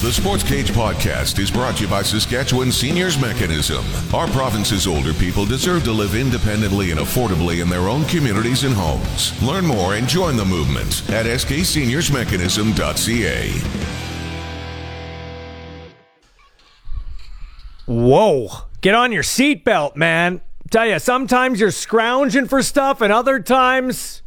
The Sports Cage podcast is brought to you by Saskatchewan Seniors Mechanism. Our province's older people deserve to live independently and affordably in their own communities and homes. Learn more and join the movement at skseniorsmechanism.ca. Whoa. Get on your seatbelt, man. Tell you, sometimes you're scrounging for stuff, and other times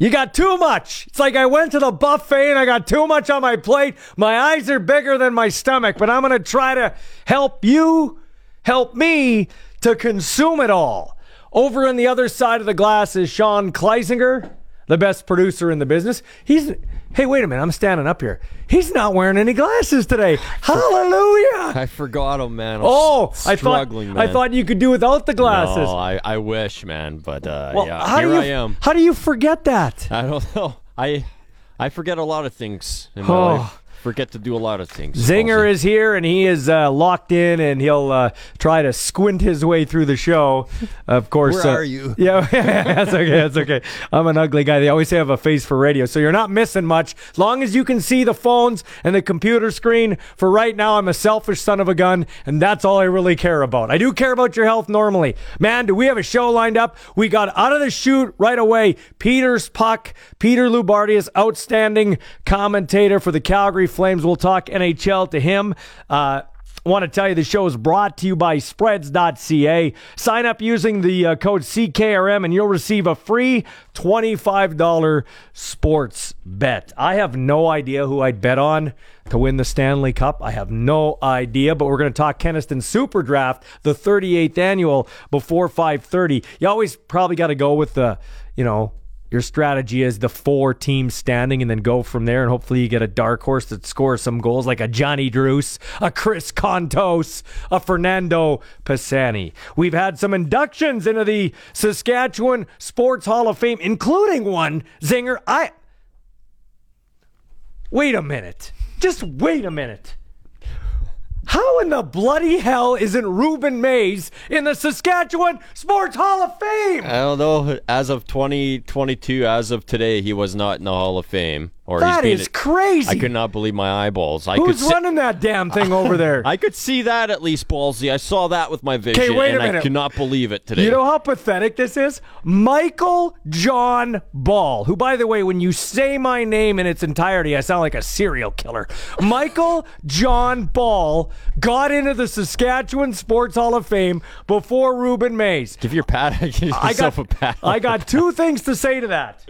you got too much. It's like I went to the buffet and I got too much on my plate. My eyes are bigger than my stomach, but I'm going to try to help you, help me to consume it all. Over on the other side of the glass is Sean Kleisinger, the best producer in the business. He's Hey, wait a minute. I'm standing up here. He's not wearing any glasses today. Hallelujah. I forgot them, man. I'm Oh, I thought struggling, I thought you could do without the glasses. No, I, I wish, man, but uh, well, yeah, how here do you I am. how do you forget that? I don't know. I I forget a lot of things in my Oh. life. Forget to do a lot of things. Zinger Halsey. is here and he is uh, locked in and he'll uh, try to squint his way through the show. Of course. Where uh, are you? Yeah, that's okay. That's okay. I'm an ugly guy. They always say I have a face for radio, so you're not missing much. As long as you can see the phones and the computer screen. For right now, I'm a selfish son of a gun, and that's all I really care about. I do care about your health normally. Man, do we have a show lined up? We got out of the shoot right away. Peter's puck. Peter Loubardias, outstanding commentator for the Calgary Flames. We'll talk NHL to him. Uh, Want to tell you the show is brought to you by spreads.ca. Sign up using the uh, code CKRM and you'll receive a free $25 sports bet. I have no idea who I'd bet on to win the Stanley Cup. I have no idea, but we're going to talk Keniston Super Draft, the 38th annual before 5:30. You always probably got to go with the, you know, your strategy is the four teams standing and then go from there and hopefully you get a dark horse that scores some goals like a Johnny Druce, a Chris Kontos, a Fernando Pisani. We've had some inductions into the Saskatchewan Sports Hall of Fame, including one, Zinger. I Wait a minute. Just wait a minute. How in the bloody hell isn't Rueben Mayes in the Saskatchewan Sports Hall of Fame? I don't know. As of 2022, as of today, he was not in the Hall of Fame. Or That he's is been, crazy. I could not believe my eyeballs. I could Who's see, running that damn thing over there? I could see that at least, Ballsy. I saw that with my vision, 'Kay, wait a and I minute. could not believe it today. you know how pathetic this is? Michael John Ball, who, by the way, when you say my name in its entirety, I sound like a serial killer. Michael John Ball got into the Saskatchewan Sports Hall of Fame before Rueben Mayes. Give your pat. Give I yourself got, a pat. I got two things to say to that.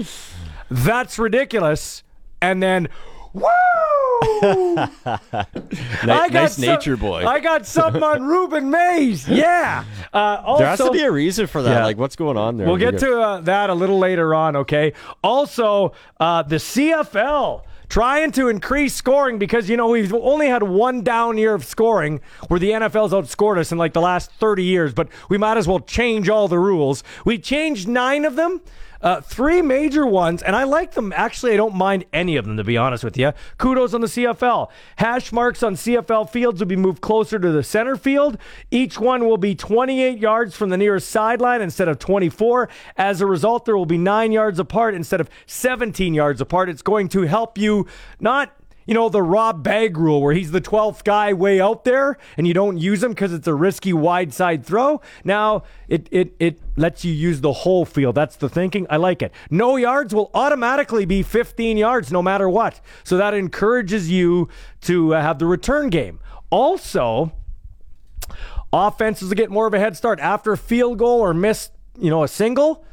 That's ridiculous. And then, woo! Ni- I got nice some- nature boy. I got something on Rueben Mayes. Yeah. Uh, also, there has to be a reason for that. Yeah. Like, what's going on there? We'll get to uh, that a little later on, okay? Also, uh, the CFL trying to increase scoring because, you know, we've only had one down year of scoring where the NFL's outscored us in like the last 30 years, but we might as well change all the rules. We changed nine of them. Uh, three major ones, and I like them. Actually, I don't mind any of them, to be honest with you. Kudos on the CFL. Hash marks on CFL fields will be moved closer to the center field. Each one will be 28 yards from the nearest sideline instead of 24. As a result, there will be nine yards apart instead of 17 yards apart. It's going to help you not you know, the Rob Bagg rule where he's the 12th guy way out there and you don't use him because it's a risky wide side throw. Now it, it, it lets you use the whole field. That's the thinking. I like it. No yards will automatically be 15 yards no matter what. So that encourages you to uh, have the return game. Also, offenses will get more of a head start after a field goal or miss, you know, a single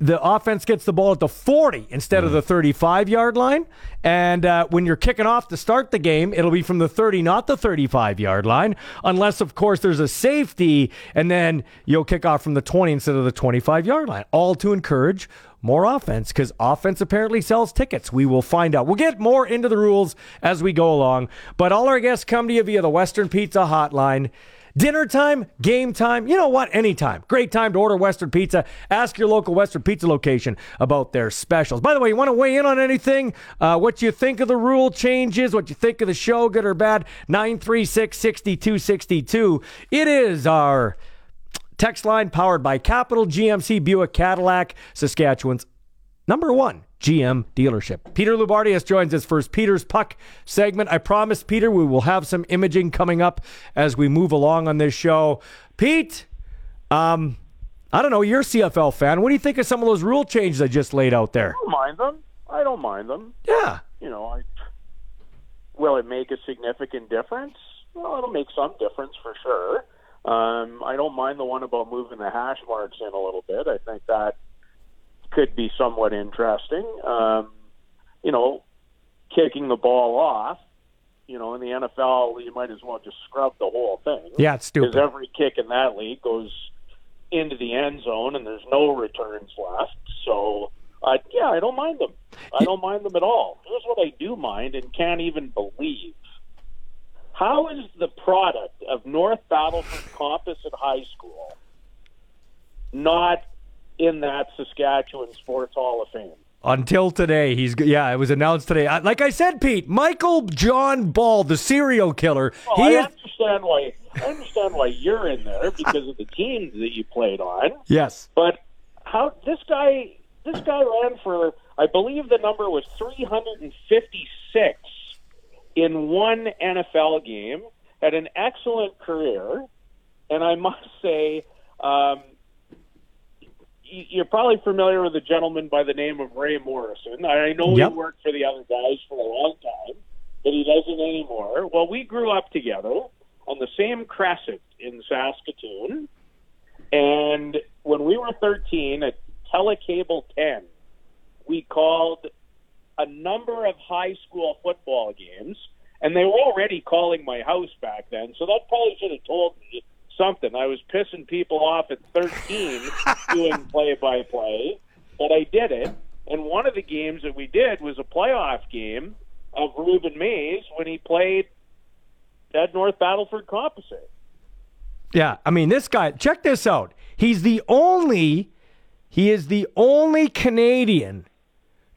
the offense gets the ball at the 40 instead of the 35 yard line. And uh, when you're kicking off to start the game, it'll be from the 30, not the 35 yard line, unless, of course, there's a safety, and then you'll kick off from the 20 instead of the 25 yard line. All to encourage more offense because offense apparently sells tickets. We will find out. We'll get more into the rules as we go along. But all our guests come to you via the Western Pizza Hotline. Dinner time, game time, you know what? Anytime. Great time to order Western Pizza. Ask your local Western Pizza location about their specials. By the way, you want to weigh in on anything? Uh, what you think of the rule changes? What you think of the show, good or bad? 936 6262. It is our text line powered by Capital GMC Buick Cadillac, Saskatchewan's number one GM dealership. Peter Loubardias joins us for his Peter's Puck segment. I promise, Peter, we will have some imaging coming up as we move along on this show. Pete, um, I don't know, you're a CFL fan. What do you think of some of those rule changes I just laid out there? I don't mind them. I don't mind them. Yeah. You know, I will it make a significant difference? Well, it'll make some difference for sure. Um, I don't mind the one about moving the hash marks in a little bit. I think that could be somewhat interesting. Um, you know, kicking the ball off. You know, in the NFL, you might as well just scrub the whole thing. Yeah, it's stupid. Because every kick in that league goes into the end zone, and there's no returns left. So, uh, yeah, I don't mind them. I don't mind them at all. Here's what I do mind and can't even believe. How is the product of North Battleford Composite High School not in that Saskatchewan Sports Hall of Fame? Until today, he's yeah. It was announced today. Like I said, Pete, Michael John Ball, the serial killer. Oh, he I is understand why. I understand why you're in there because of the teams that you played on. yes. But how this guy this guy ran for I believe the number was 356 in one NFL game. Had an excellent career, and I must say, um, you're probably familiar with a gentleman by the name of Ray Morrison. I know Yep. he worked for the other guys for a long time, but he doesn't anymore. Well, we grew up together on the same crescent in Saskatoon. And when we were 13 at Telecable 10, we called a number of high school football games, and they were already calling my house back then, so that probably should have told me something. I was pissing people off at 13 doing play by play, but I did it. And one of the games that we did was a playoff game of Rueben Mayes when he played at North Battleford Composite. Yeah, I mean, this guy, check this out. He's the only, he is the only Canadian,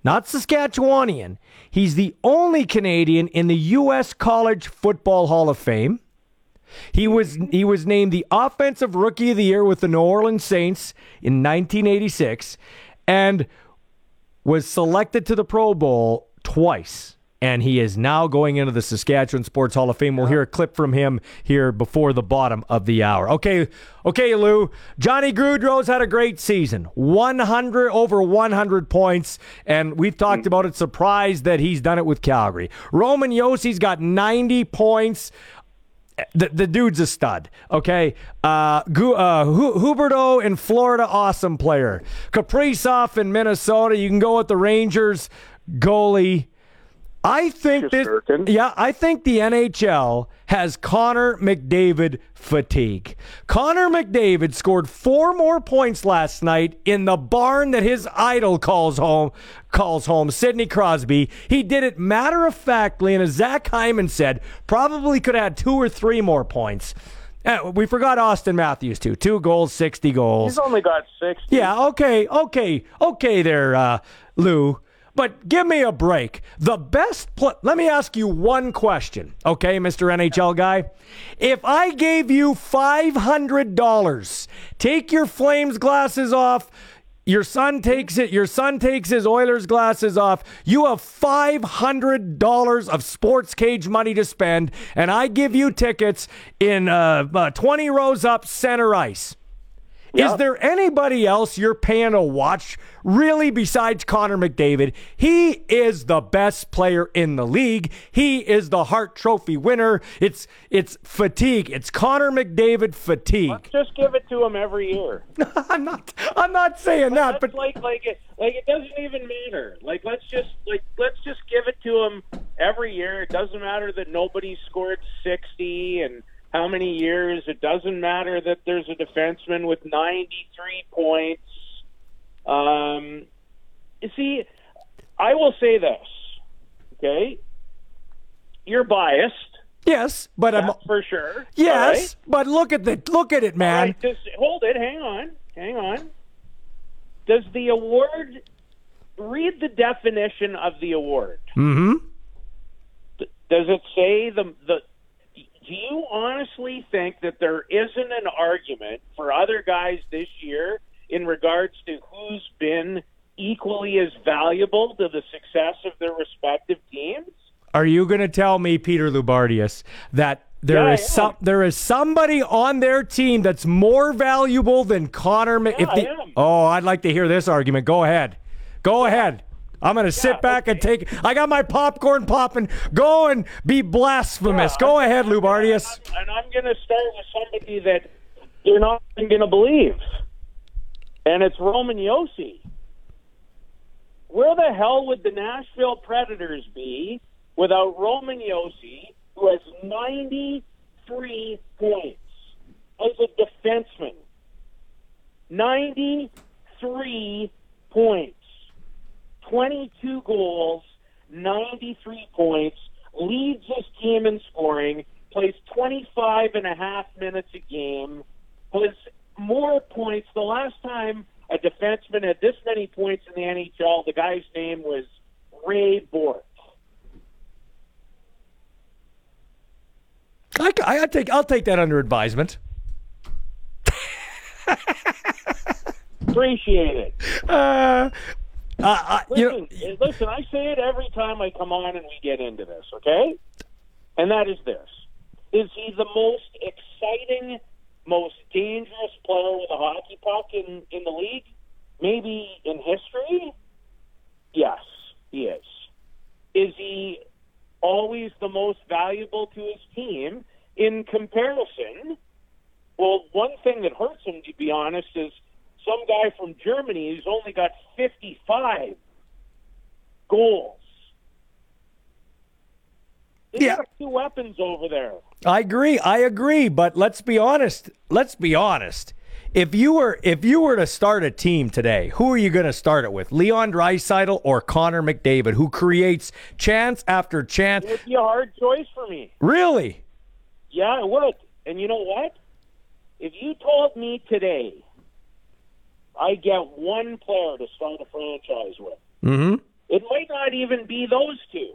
not Saskatchewanian. He's the only Canadian in the U.S. College Football Hall of Fame. He was he was named the offensive rookie of the year with the New Orleans Saints in 1986 and was selected to the Pro Bowl twice. And he is now going into the Saskatchewan Sports Hall of Fame. We'll hear a clip from him here before the bottom of the hour. Okay, okay, Lou. Johnny Gaudreau's had a great season. 100 over 100 points, and we've talked mm. about it. Surprised that he's done it with Calgary. Roman Josi's got 90 points the, the dude's a stud. Okay, uh, Gu- uh, Hu- Huberdeau in Florida, awesome player. Kaprizov in Minnesota. You can go with the Rangers goalie. I think this, yeah, I think the NHL has Connor McDavid fatigue. Connor McDavid scored four more points last night in the barn that his idol calls home. Calls home Sidney Crosby. He did it matter of factly, and as Zach Hyman said, probably could have had two or three more points. Uh, we forgot Auston Matthews too. Two goals, sixty goals. He's only got 60. Yeah, okay, okay, okay there, uh, Lou. But give me a break. The best. Pl- Let me ask you one question, okay, Mr. NHL guy. If I gave you $500, take your Flames glasses off. Your son takes it. Your son takes his Oilers glasses off. You have five hundred dollars of sports cage money to spend, and I give you tickets in uh, uh, twenty rows up, center ice. Is there anybody else you're paying to watch really besides Connor McDavid? He is the best player in the league. He is the Hart Trophy winner. It's it's fatigue. It's Connor McDavid fatigue. Just give it to him every year. I'm not I'm not saying that, but like like it like it doesn't even matter. Like let's just like let's just give it to him every year. It doesn't matter that nobody scored sixty and how many years. It doesn't matter that there's a defenseman with ninety three points. Um, you see, I will say this. Okay, you're biased. yes, but I'm for sure. Yes, right? but look at the look at it, man. right, does, hold it. Hang on. Hang on. Does the award read the definition of the award? Mm-hmm. Does it say the the? Do you honestly think that there isn't an argument for other guys this year in regards to who's been equally as valuable to the success of their respective teams? Are you going to tell me, Peter Loubardias, that there Yeah, is some there is somebody on their team that's more valuable than Connor? Mc- Yeah, I am. Oh, I'd like to hear this argument. Go ahead. Go ahead. I'm going to sit back and take. I got my popcorn popping. Go and be blasphemous. Yeah, Go I'm- ahead, Loubardias. And I'm going to start with somebody that you're not even going to believe. And it's Roman Josi. Where the hell would the Nashville Predators be without Roman Josi, who has 93 points as a defenseman? 93 points. 22 goals, 93 points, leads his team in scoring, plays 25 and a half minutes a game, has more points. The last time a defenseman had this many points in the NHL, the guy's name was Ray Bourque. I, I, I take. I'll take that under advisement. Appreciate it. Uh, uh, uh, you know, Listen, listen, I say it every time I come on and we get into this, okay? And that is this. Is he the most exciting, most dangerous player with a hockey puck in, in the league? Maybe in history? Yes, he is. Is he always the most valuable to his team in comparison? Well, one thing that hurts him, to be honest, is some guy from Germany who's only got 55 goals. They Yeah. got a few weapons over there. I agree. I agree. But let's be honest. Let's be honest. If you were if you were to start a team today, who are you going to start it with? Leon Draisaitl or Connor McDavid, who creates chance after chance? It would be a hard choice for me. Really? Yeah, it would. And you know what? If you told me today I get one player to start a franchise with, Mm-hmm. it might not even be those two.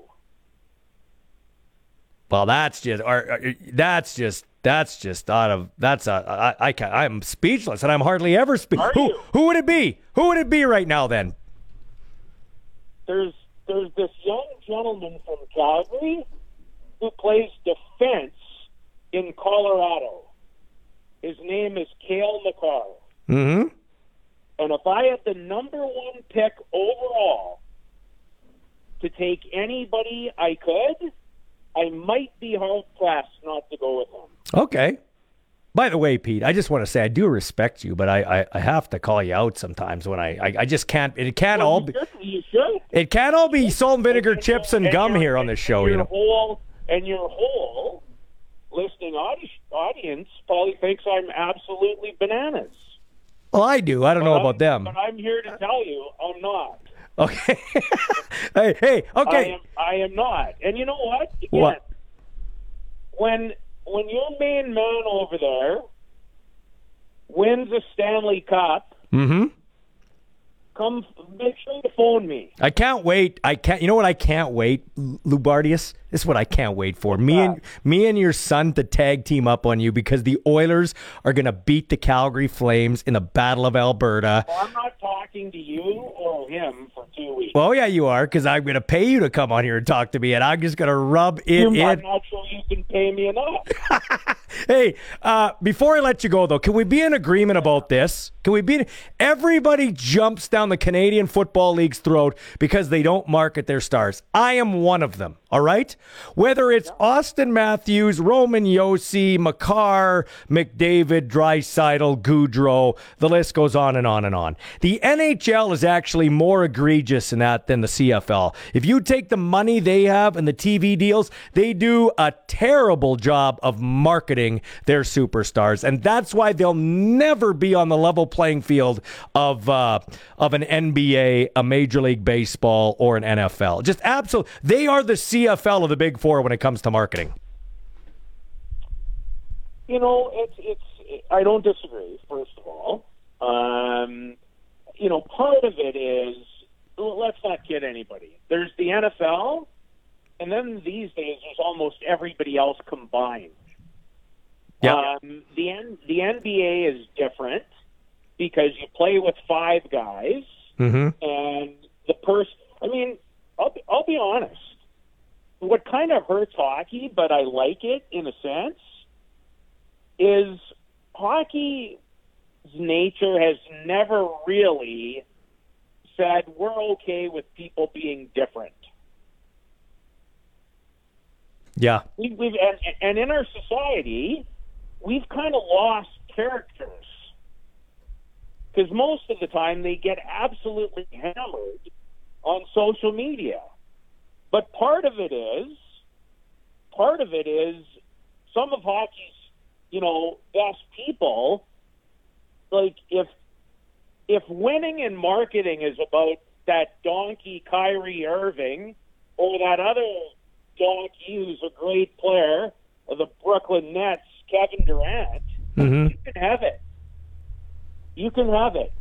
Well, that's just or, or- that's just that's just out of that's a I, I can I'm speechless and I'm hardly ever speak. Are Who you? who would it be? Who would it be right now then? there's there's this young gentleman from Calgary who plays defense in Colorado. His name is Cale Makar. Mm-hmm. And if I had the number one pick overall to take anybody I could, I might be hard pressed not to go with him. Okay. By the way, Pete, I just want to say I do respect you, but I, I, I have to call you out sometimes when I, I, I just can't. It can't all be. you, should. It can't all be salt and vinegar chips and gum here on this show. and You your know. whole and your whole listening audi- audience probably thinks I'm absolutely bananas. Well, I do. I don't know about them. But I'm here to tell you, I'm not. Okay. hey, hey. I Okay. am. I am not. And you know what? Again, What? When when your main man over there wins a Stanley Cup, Mm-hmm. Come make sure you phone me. I can't wait. I can't. You know what? I can't wait, Loubardias. This is what I can't wait for. Me and me and your son to tag team up on you because the Oilers are gonna beat the Calgary Flames in the Battle of Alberta. Well, I'm not talking to you or him for two weeks. Well, yeah, you are because I'm gonna pay you to come on here and talk to me, and I'm just gonna rub it I'm in. not sure you can pay me enough. Hey, uh, before I let you go, though, can we be in agreement about this? Can we be? Everybody jumps down the Canadian Football League's throat because they don't market their stars. I am one of them. All right. Whether it's Auston Matthews, Roman Josi, Makar, McDavid, Draisaitl, Gaudreau, the list goes on and on and on. The NHL is actually more egregious in that than the CFL. If you take the money they have and the TV deals, they do a terrible job of marketing their superstars, and that's why they'll never be on the level playing field of uh, of an NBA, a Major League Baseball, or an NFL. Just absolute. They are the CFL of the Big Four when it comes to marketing. you know, it's it's. I don't disagree. First of all, um, you know, part of it is well, let's not kid anybody. There's the NFL, and then these days there's almost everybody else combined. Yeah. Um, the N- the NBA is different because you play with five guys, Mm-hmm. and the person. I mean, I'll be, I'll be honest. What kind of hurts hockey, but I like it in a sense, is hockey's nature has never really said we're okay with people being different. Yeah. we, we've and, and in our society, we've kind of lost characters because most of the time they get absolutely hammered on social media. But part of it is, part of it is some of hockey's, you know, best people. Like if if winning and marketing is about that donkey Kyrie Irving or that other donkey who's a great player of the Brooklyn Nets, Kevin Durant, Mm-hmm. you can have it. You can have it.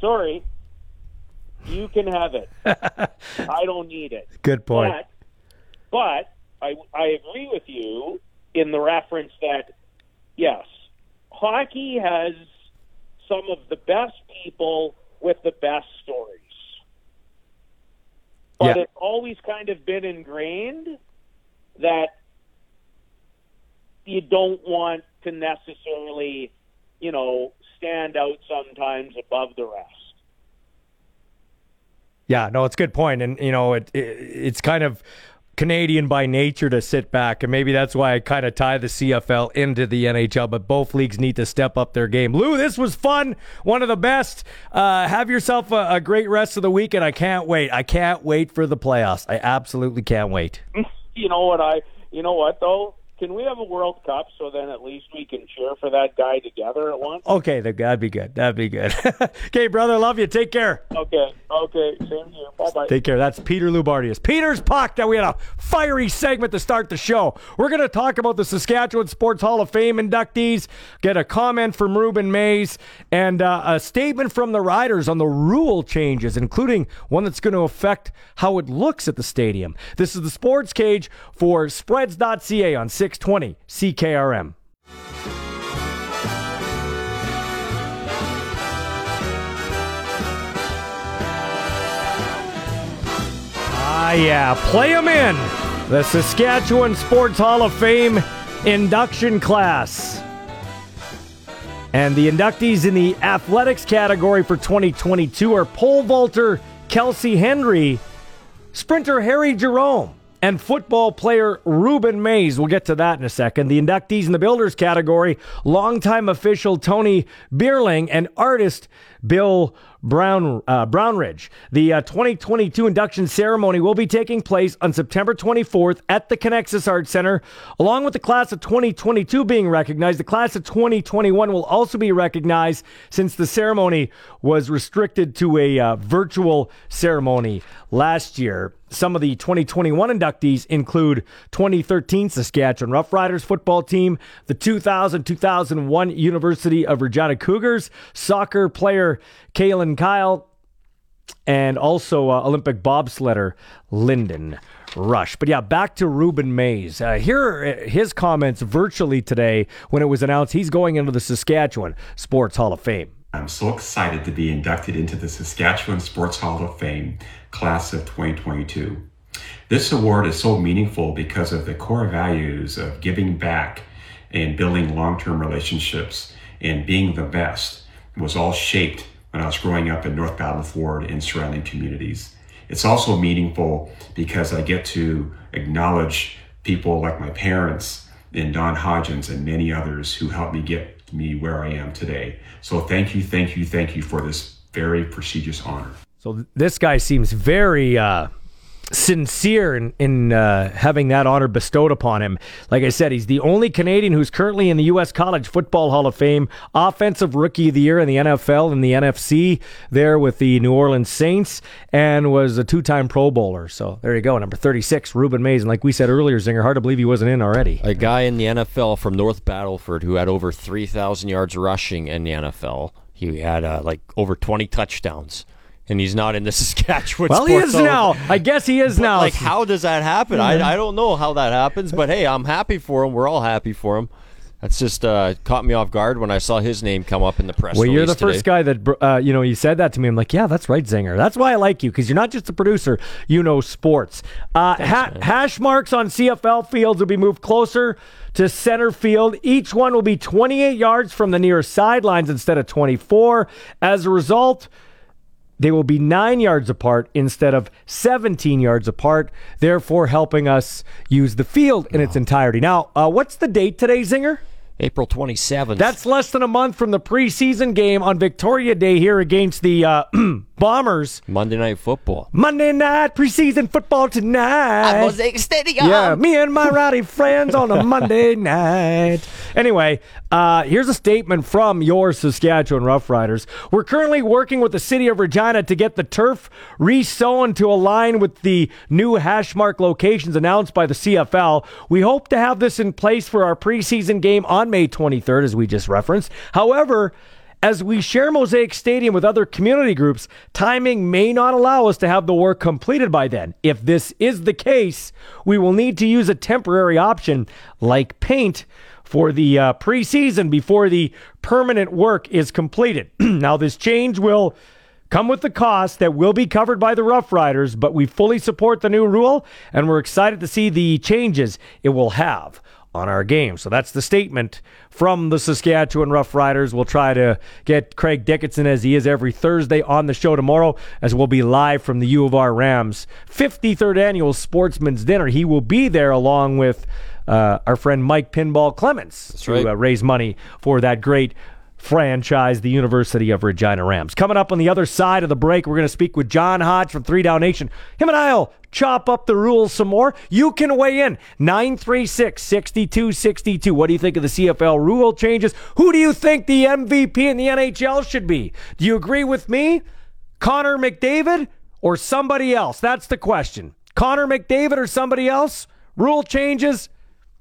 Sorry. You can have it. I don't need it. Good point. But, but I, I agree with you in the reference that, yes, hockey has some of the best people with the best stories. But Yeah. it's always kind of been ingrained that you don't want to necessarily, you know, stand out sometimes above the rest. Yeah, no, it's a good point, and you know, it, it it's kind of Canadian by nature to sit back, and maybe that's why I kind of tie the CFL into the NHL. But both leagues need to step up their game. Lou, this was fun, one of the best. Uh, have yourself a, a great rest of the week, and I can't wait. I can't wait for the playoffs. I absolutely can't wait. You know what I? You know what though? Can we have a World Cup so then at least we can cheer for that guy together at once? Okay, that'd be good. That'd be good. okay, brother, love you. Take care. Okay. Okay. Same here. Bye bye. Take care. That's Peter Loubardias. Peter's Puck. Now we had a fiery segment to start the show. We're going to talk about the Saskatchewan Sports Hall of Fame inductees, get a comment from Rueben Mayes, and uh, a statement from the riders on the rule changes, including one that's going to affect how it looks at the stadium. This is the Sports Cage for Spreads.ca on 620 CKRM. Ah, yeah. Play them in. The Saskatchewan Sports Hall of Fame induction class. And the inductees in the athletics category for 2022 are pole vaulter Kelsie Hendry, sprinter Harry Jerome, and football player Ruben Mays. We'll get to that in a second. The inductees in the builders category longtime official Tony Bierling and artist Bill Brown uh, Brownridge. The uh, 2022 induction ceremony will be taking place on September 24th at the Conexus Arts Center, along with the class of 2022 being recognized. The class of 2021 will also be recognized since the ceremony was restricted to a uh, virtual ceremony last year. Some of the 2021 inductees include 2013 Saskatchewan Roughriders football team, the 2000 2001 University of Regina Cougars, soccer player Kaylyn Kyle, and also uh, Olympic bobsledder Lyndon Rush. But yeah, back to Rueben Mayes. Uh, here are his comments virtually today when it was announced he's going into the Saskatchewan Sports Hall of Fame. I'm so excited to be inducted into the Saskatchewan Sports Hall of Fame class of 2022. This award is so meaningful because of the core values of giving back and building long term relationships and being the best was all shaped when I was growing up in North Battleford and surrounding communities. It's also meaningful because I get to acknowledge people like my parents and Don Hodgins and many others who helped me get me where I am today. So thank you, thank you, thank you for this very prestigious honor. So th- this guy seems very uh, sincere in, in uh, having that honor bestowed upon him. Like I said, he's the only Canadian who's currently in the U.S. College Football Hall of Fame, Offensive Rookie of the Year in the NFL and the NFC, there with the New Orleans Saints, and was a two-time Pro Bowler. So there you go, number 36, Rueben Mayes. And like we said earlier, Zinger, hard to believe he wasn't in already. A guy in the NFL from North Battleford who had over 3,000 yards rushing in the NFL. He had uh, like over 20 touchdowns. And he's not in the Saskatchewan. Well, he is now. I guess he is But, now. Like, how does that happen? I, I don't know how that happens, but hey, I'm happy for him. We're all happy for him. That's just uh, caught me off guard when I saw his name come up in the press. Well, you're the today. first guy that uh, you know. You said that to me. I'm like, yeah, that's right, Zinger. That's why I like you because you're not just a producer. You know sports. Uh, ha- hash marks on CFL fields will be moved closer to center field. Each one will be 28 yards from the nearest sidelines instead of 24. As a result. They will be nine yards apart instead of 17 yards apart, therefore helping us use the field in its entirety. Now, uh, what's the date today, Zinger? April 27th. That's less than a month from the preseason game on Victoria Day here against the uh, Bombers. Monday Night Football. Monday night preseason football tonight. Stadium. Yeah, me and my rowdy friends on a Monday night. Anyway, uh, here's a statement from your Saskatchewan Roughriders. We're currently working with the city of Regina to get the turf resown to align with the new hash mark locations announced by the CFL. We hope to have this in place for our preseason game on May 23rd, as we just referenced. However, as we share Mosaic Stadium with other community groups, timing may not allow us to have the work completed by then. If this is the case, we will need to use a temporary option like paint for the uh, preseason before the permanent work is completed. now, this change will come with the cost that will be covered by the Rough Riders, but we fully support the new rule and we're excited to see the changes it will have on our game. So that's the statement from the Saskatchewan Rough Riders. We'll try to get Craig Dickenson as he is every Thursday on the show tomorrow as we'll be live from the U of R Rams 53rd annual Sportsman's Dinner. He will be there along with uh, our friend Mike Pinball Clemons to right. uh, raise money for that great franchise, the University of Regina Rams. Coming up on the other side of the break, we're going to speak with John Hodge from Three Down Nation. Him and I'll chop up the rules some more. You can weigh in 936 6262. What do you think of the CFL rule changes? Who do you think the MVP in the NHL should be? Do you agree with me, Connor McDavid, or somebody else? That's the question. Connor McDavid or somebody else? Rule changes?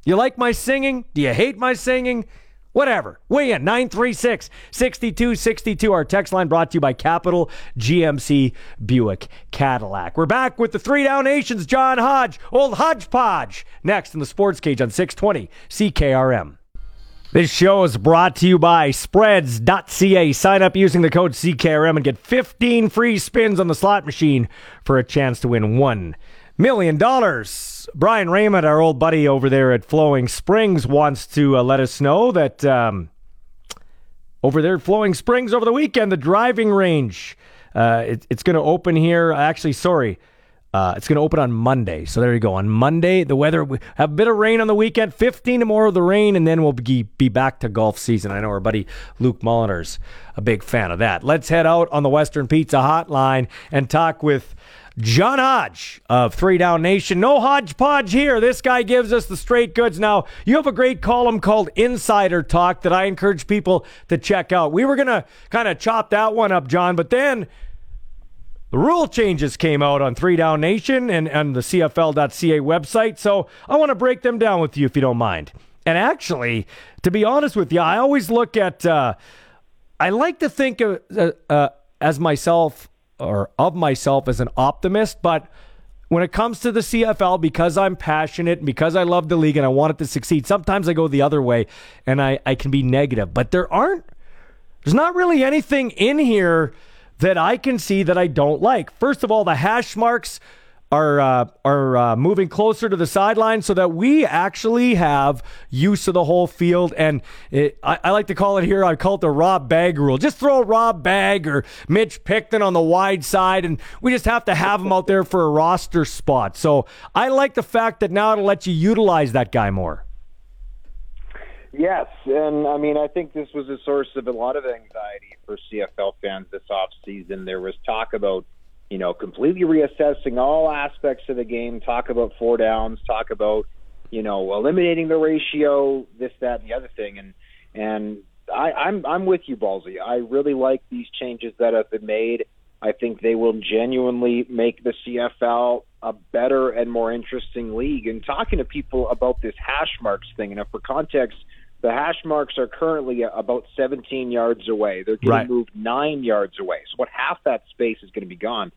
You like my singing? Do you hate my singing? Whatever. Weigh in 936 6262. Our text line brought to you by Capital GMC Buick Cadillac. We're back with the Three Down Nations, John Hodge, old Hodgepodge, next in the Sports Cage on 620 CKRM. This show is brought to you by spreads.ca. Sign up using the code CKRM and get 15 free spins on the slot machine for a chance to win $1 million. dollars. Brian Raymond, our old buddy over there at Flowing Springs, wants to uh, let us know that um, over there at Flowing Springs over the weekend, the driving range, uh, it, it's going to open here. Actually, sorry. Uh, it's going to open on Monday. So there you go. On Monday, the weather, we have a bit of rain on the weekend, 15 tomorrow, of the rain, and then we'll be, be back to golf season. I know our buddy Luke Molliner's a big fan of that. Let's head out on the Western Pizza Hotline and talk with John Hodge of Three Down Nation. No hodgepodge here. This guy gives us the straight goods. Now, you have a great column called Insider Talk that I encourage people to check out. We were going to kind of chop that one up, John, but then the rule changes came out on Three Down Nation and, and the CFL.ca website. So I want to break them down with you if you don't mind. And actually, to be honest with you, I always look at, uh, I like to think of, uh, uh, as myself or of myself as an optimist, but when it comes to the CFL, because I'm passionate because I love the league and I want it to succeed, sometimes I go the other way and I, I can be negative. But there aren't, there's not really anything in here that I can see that I don't like. First of all, the hash marks are uh, are uh, moving closer to the sideline so that we actually have use of the whole field. And it, I, I, like to call it here. I call it the Rob Bagg rule. Just throw Rob Bagg or Mitch Picton on the wide side, and we just have to have them out there for a roster spot. So I like the fact that now it'll let you utilize that guy more. Yes, and I mean I think this was a source of a lot of anxiety for CFL fans this off season. There was talk about you know, completely reassessing all aspects of the game, talk about four downs, talk about, you know, eliminating the ratio, this, that, and the other thing. And, and I, I'm, I'm with you, Ballsy. I really like these changes that have been made. I think they will genuinely make the CFL a better and more interesting league. And talking to people about this hash marks thing, and for context, the hash marks are currently about 17 yards away. They're getting Right. moved nine yards away. So, what half that space is going to be gone.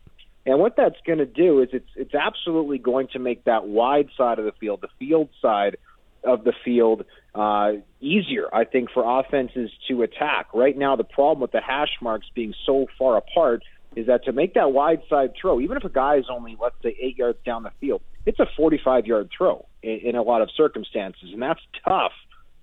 And what that's going to do is it's it's absolutely going to make that wide side of the field, the field side, of the field uh, easier, I think, for offenses to attack. Right now, the problem with the hash marks being so far apart is that to make that wide side throw, even if a guy is only, let's say, eight yards down the field, it's a 45 yard throw in, in a lot of circumstances. And that's tough,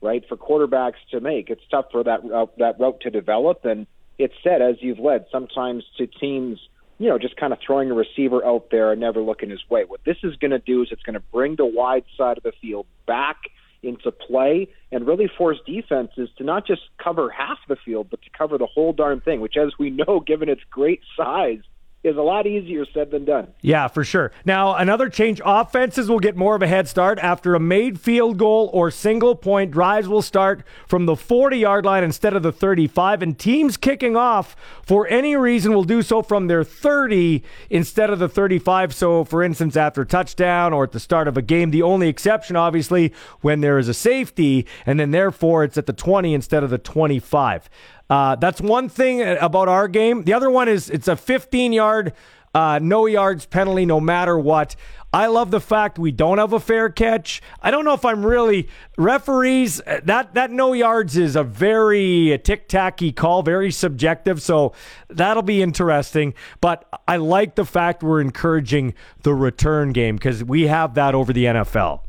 right, for quarterbacks to make. It's tough for that, uh, that route to develop. And it's said, as you've led, sometimes to teams you know, just kind of throwing a receiver out there and never looking his way. What this is going to do is it's going to bring the wide side of the field back into play and really force defenses to not just cover half the field, but to cover the whole darn thing, which, as we know, given its great size, is a lot easier said than done. Yeah, for sure. Now, another change offenses will get more of a head start after a made field goal or single point. Drives will start from the 40 yard line instead of the 35, and teams kicking off for any reason will do so from their 30 instead of the 35. So, for instance, after touchdown or at the start of a game, the only exception, obviously, when there is a safety, and then therefore it's at the 20 instead of the 25. Uh, that's one thing about our game. The other one is it's a 15 yard, uh, no yards penalty no matter what. I love the fact we don't have a fair catch. I don't know if I'm really referees. That that no yards is a very tic tacky call, very subjective. So that'll be interesting. But I like the fact we're encouraging the return game because we have that over the NFL.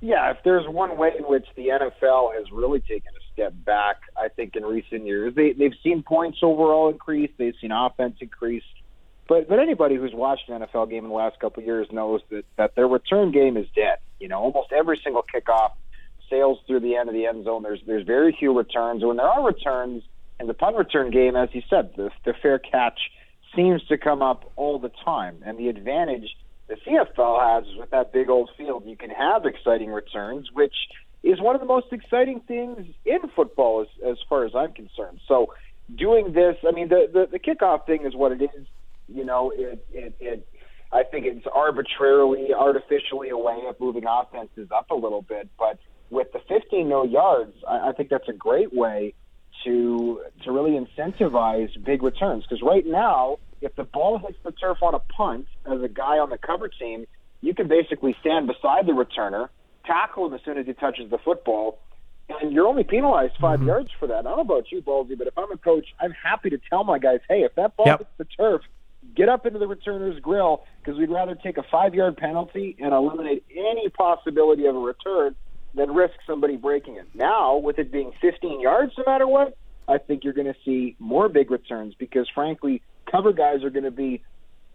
Yeah, if there's one way in which the NFL has really taken a step back, I think, in recent years. They, they've seen points overall increase, they've seen offense increase. But but anybody who's watched an NFL game in the last couple of years knows that that their return game is dead. You know, almost every single kickoff sails through the end of the end zone. There's there's very few returns. When there are returns in the punt return game, as you said, the, the fair catch seems to come up all the time. And the advantage the CFL has is with that big old field, you can have exciting returns, which is one of the most exciting things in football as, as far as I'm concerned. So doing this, I mean, the, the, the kickoff thing is what it is. You know, it, it, it, I think it's arbitrarily, artificially a way of moving offenses up a little bit. But with the 15 no yards, I, I think that's a great way to to really incentivize big returns. Because right now, if the ball hits the turf on a punt, as a guy on the cover team, you can basically stand beside the returner tackle him as soon as he touches the football, and you're only penalized 5 mm-hmm. yards for that. I don't know about you, Ballsy, but if I'm a coach, I'm happy to tell my guys, hey, if that ball yep. hits the turf, get up into the returner's grill because we'd rather take a five yard penalty and eliminate any possibility of a return than risk somebody breaking it. Now, with it being 15 yards no matter what, I think you're going to see more big returns because, frankly, cover guys are going to be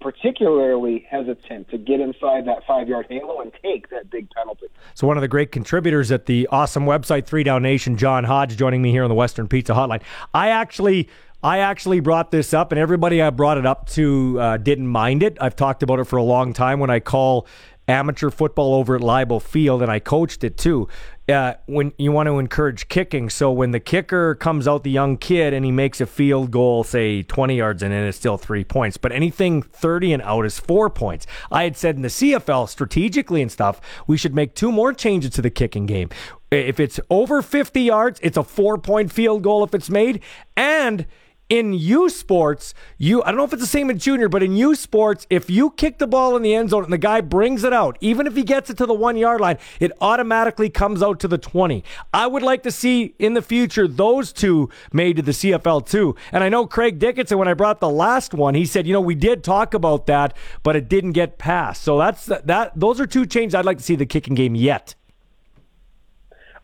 particularly hesitant to get inside that five yard halo and take that big penalty. So, one of the great contributors at the awesome website, Three Down Nation, John Hodge, joining me here on the Western Pizza Hotline. I actually. I actually brought this up, and everybody I brought it up to uh, didn't mind it. I've talked about it for a long time when I call amateur football over at Leibel Field, and I coached it too. Uh, when you want to encourage kicking, so when the kicker comes out, the young kid, and he makes a field goal, say 20 yards, and it's still three points. But anything 30 and out is four points. I had said in the CFL, strategically and stuff, we should make two more changes to the kicking game. If it's over 50 yards, it's a four point field goal if it's made, and in U Sports, you I don't know if it's the same in junior, but in U Sports, if you kick the ball in the end zone and the guy brings it out, even if he gets it to the one yard line, it automatically comes out to the 20. I would like to see in the future those two made to the CFL too. And I know Craig Dickenson, when I brought the last one, he said, you know, we did talk about that, but it didn't get passed. So that's that. Those are two changes I'd like to see the kicking game yet.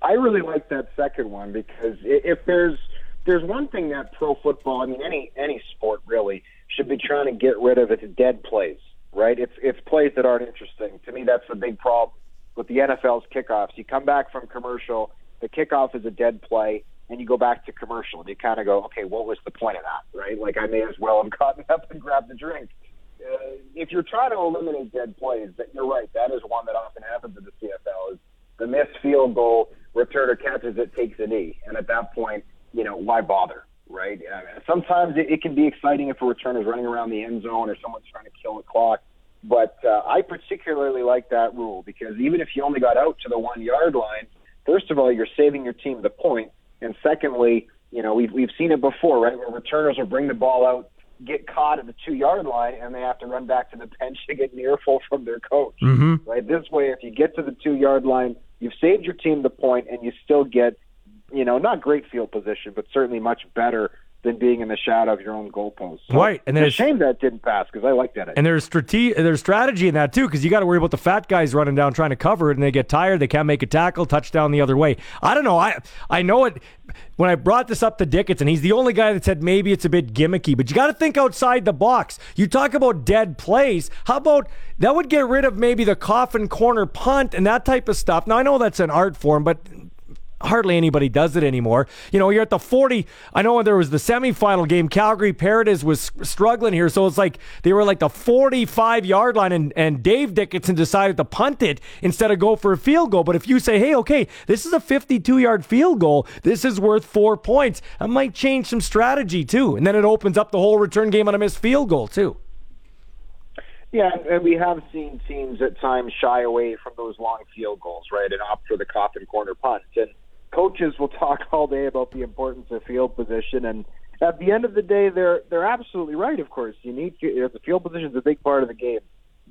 I really like that second one because if there's there's one thing that pro football, I mean, any any sport really should be trying to get rid of. It's dead plays, right? It's it's plays that aren't interesting. To me, that's the big problem with the NFL's kickoffs. You come back from commercial, the kickoff is a dead play, and you go back to commercial, and you kind of go, okay, what was the point of that, right? Like I may as well have gotten up and grabbed the drink. Uh, if you're trying to eliminate dead plays, that you're right. That is one that often happens in the CFL. Is the missed field goal, returner catches it, takes a knee, and at that point you know, why bother, right? Uh, sometimes it, it can be exciting if a return is running around the end zone or someone's trying to kill the clock. But uh, I particularly like that rule because even if you only got out to the one yard line, first of all, you're saving your team the point, and secondly, you know we've we've seen it before, right? Where returners will bring the ball out, get caught at the two yard line, and they have to run back to the bench to get an earful from their coach. Mm-hmm. Right? This way, if you get to the two yard line, you've saved your team the point, and you still get, you know, not great field position, but certainly much better than being in the shadow of your own goalpost. So Right, and it's a shame that didn't pass because I liked that. And there's strate- there's strategy in that too, because you got to worry about the fat guys running down trying to cover it, and they get tired. They can't make a tackle, touchdown the other way. I don't know. I I know it. When I brought this up to Dickenson, he's the only guy that said maybe it's a bit gimmicky, but you got to think outside the box. You talk about dead plays. How about that would get rid of maybe the coffin corner punt and that type of stuff. Now I know that's an art form, but hardly anybody does it anymore. You know, you're at the 40. I know there was the semifinal game, Calgary Paredes was struggling here. So it's like they were like the 45 yard line, and, and Dave Dickenson decided to punt it instead of go for a field goal. But if you say, hey, okay, this is a 52 yard field goal, this is worth four points, that might change some strategy too. And then it opens up the whole return game on a missed field goal too. Yeah, and we have seen teams at times shy away from those long field goals, right, and opt for the coffin corner punt. And coaches will talk all day about the importance of field position, and at the end of the day, they're they're absolutely right. Of course, you need know, the field position is a big part of the game,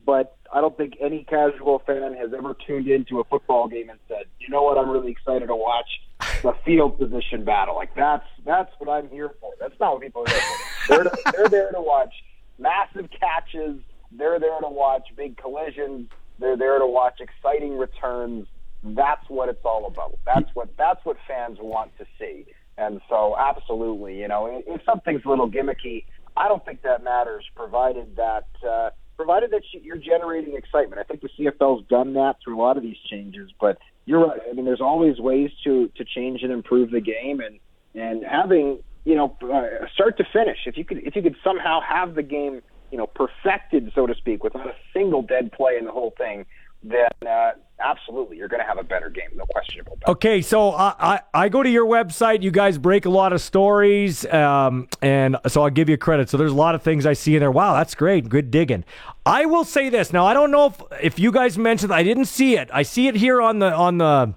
but I don't think any casual fan has ever tuned into a football game and said, "You know what? I'm really excited to watch the field position battle." Like that's that's what I'm here for. That's not what people are there for. They're, to, they're there to watch massive catches. They're there to watch big collisions. They're there to watch exciting returns. That's what it's all about. That's what that's what fans want to see. And so, absolutely, you know, if something's a little gimmicky, I don't think that matters, provided that uh, provided that you're generating excitement. I think the CFL's done that through a lot of these changes, but you're right. I mean, there's always ways to to change and improve the game, and and having you know uh, start to finish. If you could if you could somehow have the game you know perfected, so to speak, without a single dead play in the whole thing, then uh, absolutely you're going to have a better game, no question about that. Okay, so I, I, I go to your website. You guys break a lot of stories, um, and so I'll give you credit. So there's a lot of things I see in there. Wow, that's great. Good digging. I will say this. Now I don't know if if you guys mentioned. I didn't see it. I see it here on the on the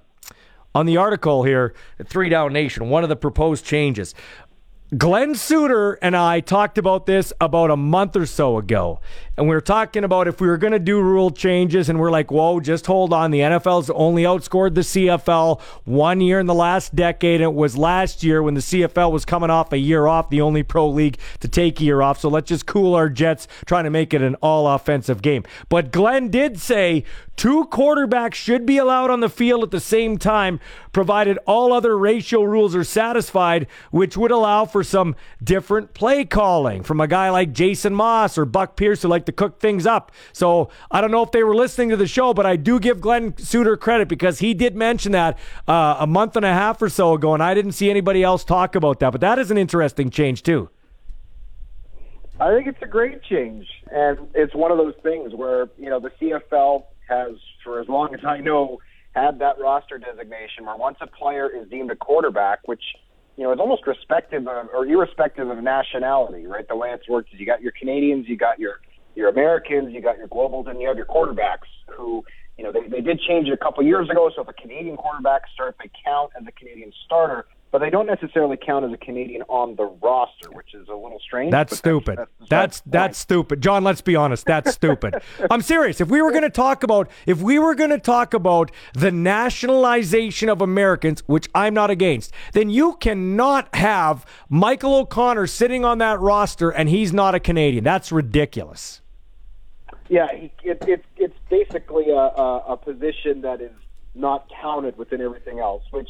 on the article here Three Down Nation. One of the proposed changes. Glenn Suter and I talked about this about a month or so ago. And we were talking about if we were going to do rule changes, and we're like, whoa, just hold on. The NFL's only outscored the CFL one year in the last decade. And it was last year when the CFL was coming off a year off, the only pro league to take a year off. So let's just cool our jets, trying to make it an all offensive game. But Glenn did say two quarterbacks should be allowed on the field at the same time, provided all other ratio rules are satisfied, which would allow for some different play calling from a guy like Jason Maas or Buck Pierce who like to cook things up. So I don't know if they were listening to the show, but I do give Glenn Suter credit because he did mention that uh, a month and a half or so ago, and I didn't see anybody else talk about that. But that is an interesting change too. I think it's a great change, and it's one of those things where you know the CFL has, for as long as I know, had that roster designation where once a player is deemed a quarterback, which you know is almost respective of, or irrespective of nationality, right? The way it's worked is you got your Canadians, you got your your Americans, you got your globals, and you have your quarterbacks who, you know, they, they did change it a couple years ago. So if a Canadian quarterback starts, they count as a Canadian starter, but they don't necessarily count as a Canadian on the roster, which is a little strange. That's stupid. That's That's that's, that's stupid. John, let's be honest. That's stupid. I'm serious. If we were going to talk about if we were going to talk about the nationalization of Americans, which I'm not against, then you cannot have Michael O'Connor sitting on that roster and he's not a Canadian. That's ridiculous. Yeah, it, it, it's basically a, a, a position that is not counted within everything else. Which,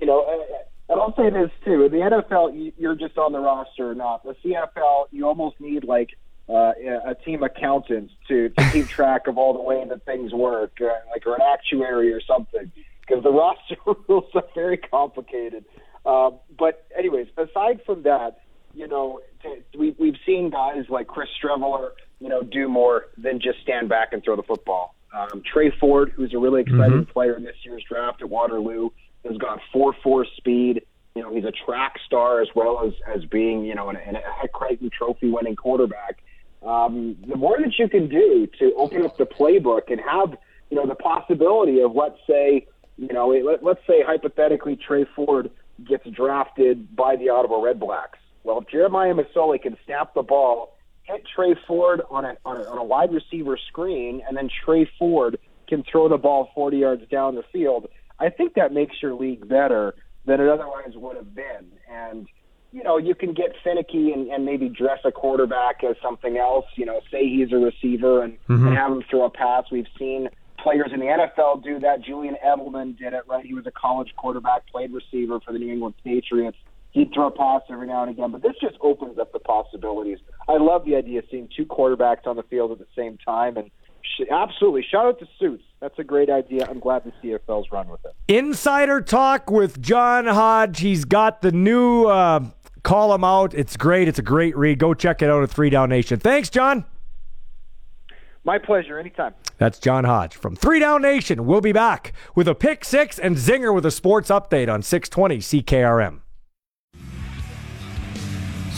you know, uh, and I'll say this too: in the NFL, you- you're just on the roster or not. The CFL, you almost need like uh, a team accountant to, to keep track of all the way that things work, uh, like or an actuary or something, because the roster rules are very complicated. Uh, but anyways, aside from that, you know, t- we, we've seen guys like Chris Streveler, you know, do more than just stand back and throw the football. Um, Tre Ford, who's a really exciting player in this year's draft at Waterloo, has got four-four speed. You know, he's a track star as well as as being, you know, an, an, a Crighton Trophy-winning quarterback. Um, the more that you can do to open up the playbook and have, you know, the possibility of, let's say, you know, let, let's say hypothetically Tre Ford gets drafted by the Ottawa Red Blacks. Well, if Jeremiah Masoli can snap the ball, hit Tre Ford on a, on a on a wide receiver screen, and then Tre Ford can throw the ball 40 yards down the field, I think that makes your league better than it otherwise would have been. And you know, you can get finicky and, and maybe dress a quarterback as something else. You know, say he's a receiver and, mm-hmm. and have him throw a pass. We've seen players in the NFL do that. Julian Edelman did it, right? He was a college quarterback, played receiver for the New England Patriots. He'd throw a pass every now and again, but this just opens up the possibilities. I love the idea of seeing two quarterbacks on the field at the same time, and absolutely, shout out to Suits. That's a great idea. I'm glad the CFL's run with it. Insider talk with John Hodge. He's got the new. Uh, call him out. It's great. It's a great read. Go check it out at Three Down Nation. Thanks, John. My pleasure. Anytime. That's John Hodge from Three Down Nation. We'll be back with a pick six and Zinger with a sports update on 620 CKRM.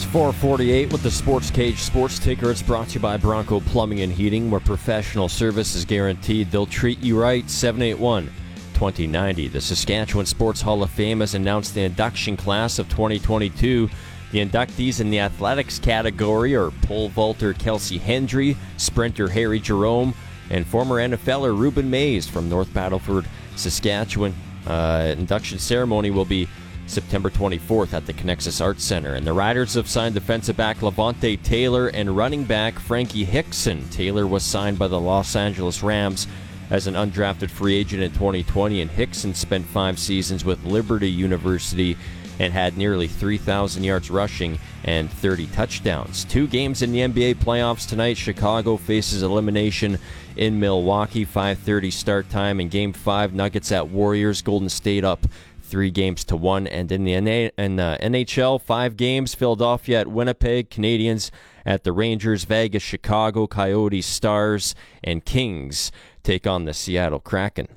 It's 448 with the Sports Cage Sports Ticker. It's brought to you by Bronco Plumbing and Heating, where professional service is guaranteed. They'll treat you right. 781 2090. The Saskatchewan Sports Hall of Fame has announced the induction class of 2022. The inductees in the athletics category are pole vaulter Kelsie Hendry, sprinter Harry Jerome, and former NFLer Rueben Mayes from North Battleford, Saskatchewan. Uh, induction ceremony will be September 24th at the Conexus Arts Center. And the Riders have signed defensive back Levante Taylor and running back Frankie Hickson. Taylor was signed by the Los Angeles Rams as an undrafted free agent in 2020, and Hickson spent five seasons with Liberty University and had nearly 3,000 yards rushing and 30 touchdowns. Two games in the NBA playoffs tonight. Chicago faces elimination in Milwaukee, 5:30 start time. In Game Five, Nuggets at Warriors. Golden State up three games to one. And in the in the NHL, five games. Philadelphia at Winnipeg. Canadiens at the Rangers. Vegas, Chicago, Coyotes, Stars, and Kings take on the Seattle Kraken.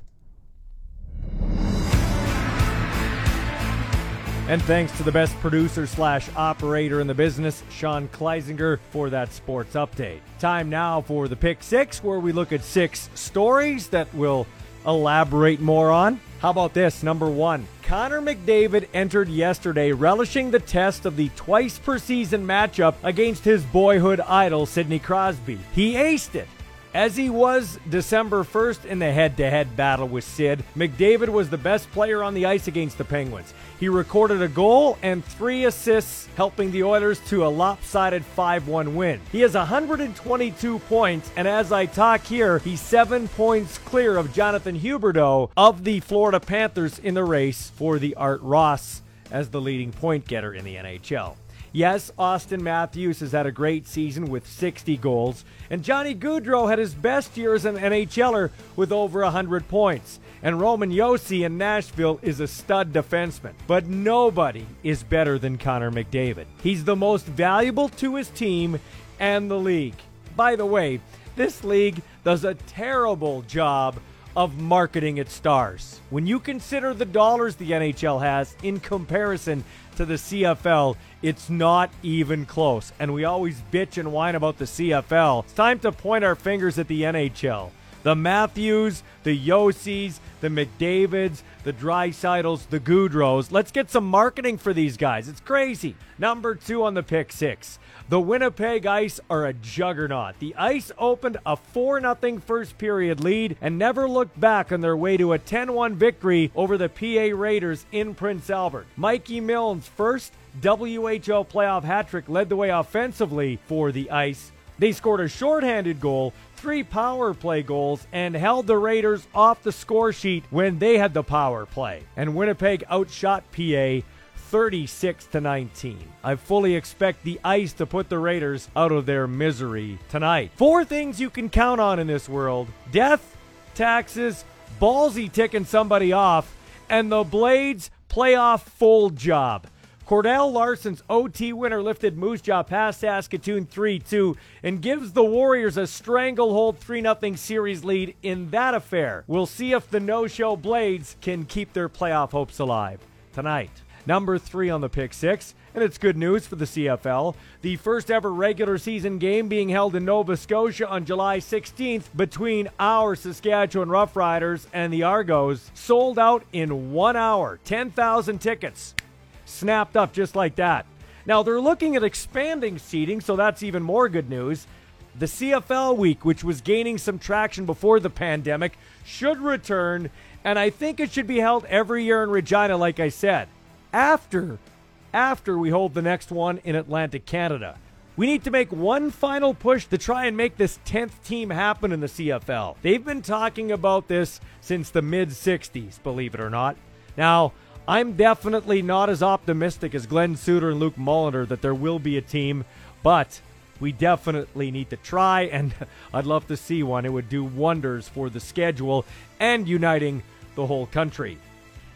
And thanks to the best producer slash operator in the business, Sean Kleisinger, for that sports update. Time now for the pick six, where we look at six stories that we'll elaborate more on. How about this? Number one Connor McDavid entered yesterday relishing the test of the twice per season matchup against his boyhood idol, Sidney Crosby. He aced it as he was December 1st in the head to head battle with Sid, McDavid was the best player on the ice against the Penguins. He recorded a goal and three assists, helping the Oilers to a lopsided 5 1 win. He has 122 points, and as I talk here, he's seven points clear of Jonathan Huberdeau of the Florida Panthers in the race for the Art Ross as the leading point getter in the NHL. Yes, Auston Matthews has had a great season with 60 goals, and Johnny Gaudreau had his best year as an NHLer with over 100 points. And Roman Josi in Nashville is a stud defenseman. But nobody is better than Connor McDavid. He's the most valuable to his team and the league. By the way, this league does a terrible job of marketing its stars. When you consider the dollars the NHL has in comparison to the CFL, it's not even close. And we always bitch and whine about the CFL. It's time to point our fingers at the NHL. The Matthews, the Josis, the McDavids, the Draisaitl's, the Gaudreaus. Let's get some marketing for these guys. It's crazy. Number two on the pick six. The Winnipeg Ice are a juggernaut. The Ice opened a 4 0 first period lead and never looked back on their way to a 10 1 victory over the PA Raiders in Prince Albert. Mikey Milne's first WHL playoff hat trick led the way offensively for the Ice. They scored a shorthanded goal, three power play goals, and held the Raiders off the score sheet when they had the power play. And Winnipeg outshot PA 36 to 19. I fully expect the ice to put the Raiders out of their misery tonight. Four things you can count on in this world death, taxes, ballsy ticking somebody off, and the Blades playoff full job. Cordell Larson's OT winner lifted Moose Jaw past Saskatoon 3 2 and gives the Warriors a stranglehold 3 0 series lead in that affair. We'll see if the no show Blades can keep their playoff hopes alive tonight number three on the pick six. And it's good news for the CFL. The first ever regular season game being held in Nova Scotia on July 16th between our Saskatchewan Roughriders and the Argos sold out in one hour. 10,000 tickets snapped up just like that. Now they're looking at expanding seating, so that's even more good news. The CFL week, which was gaining some traction before the pandemic, should return, and I think it should be held every year in Regina, like I said, after after we hold the next one in Atlantic Canada. We need to make one final push to try and make this 10th team happen in the CFL. They've been talking about this since the mid 60s, believe it or not. Now, I'm definitely not as optimistic as Glenn Suter and Luke Mulliner that there will be a team, but we definitely need to try, and I'd love to see one. It would do wonders for the schedule and uniting the whole country.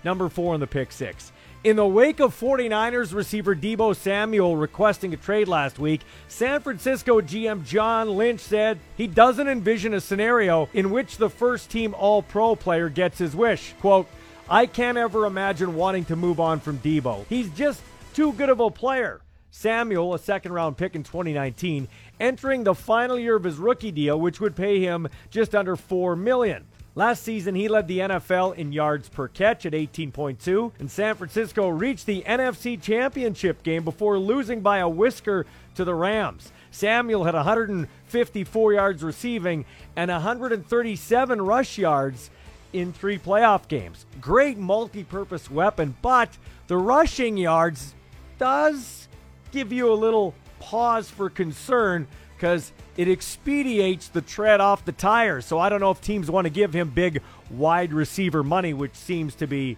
Number four in the pick six. In the wake of 49ers receiver Deebo Samuel requesting a trade last week, San Francisco GM John Lynch said he doesn't envision a scenario in which the first team All Pro player gets his wish. Quote, I can't ever imagine wanting to move on from Deebo. He's just too good of a player. Samuel, a second round pick in 2019, entering the final year of his rookie deal, which would pay him just under $4 million. Last season, he led the NFL in yards per catch at 18.2, and San Francisco reached the NFC Championship game before losing by a whisker to the Rams. Samuel had 154 yards receiving and 137 rush yards in three playoff games. Great multi purpose weapon, but the rushing yards does give you a little pause for concern because it expedites the tread off the tires. So I don't know if teams want to give him big wide receiver money, which seems to be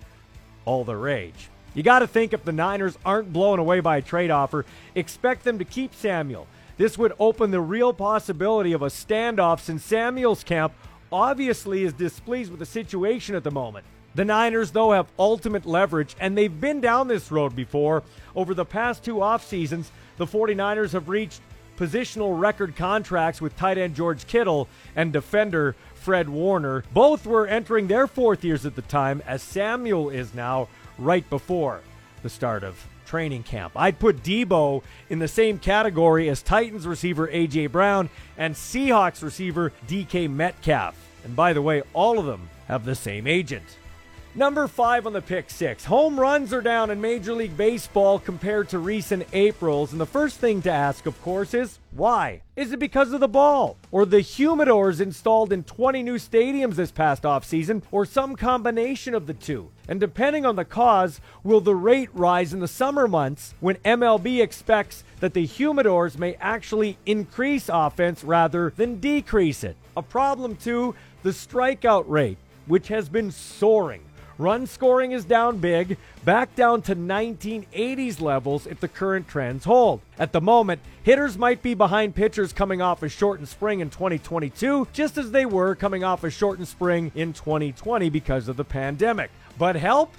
all the rage. You got to think if the Niners aren't blown away by a trade offer, expect them to keep Samuel. This would open the real possibility of a standoff since Samuel's camp obviously is displeased with the situation at the moment. The Niners, though, have ultimate leverage, and they've been down this road before. Over the past two off seasons, the 49ers have reached positional record contracts with tight end George Kittle and defender Fred Warner. Both were entering their fourth years at the time, as Samuel is now right before the start of training camp. I'd put Deebo in the same category as Titans receiver A.J. Brown and Seahawks receiver DK Metcalf. And by the way, all of them have the same agent. Number five on the pick six. Home runs are down in Major League Baseball compared to recent Aprils. And the first thing to ask, of course, is why? Is it because of the ball? Or the humidors installed in 20 new stadiums this past offseason? Or some combination of the two? And depending on the cause, will the rate rise in the summer months when MLB expects that the humidors may actually increase offense rather than decrease it? A problem, too, the strikeout rate, which has been soaring. Run scoring is down big, back down to 1980s levels if the current trends hold. At the moment, hitters might be behind pitchers coming off a shortened spring in 2022, just as they were coming off a shortened spring in 2020 because of the pandemic. But help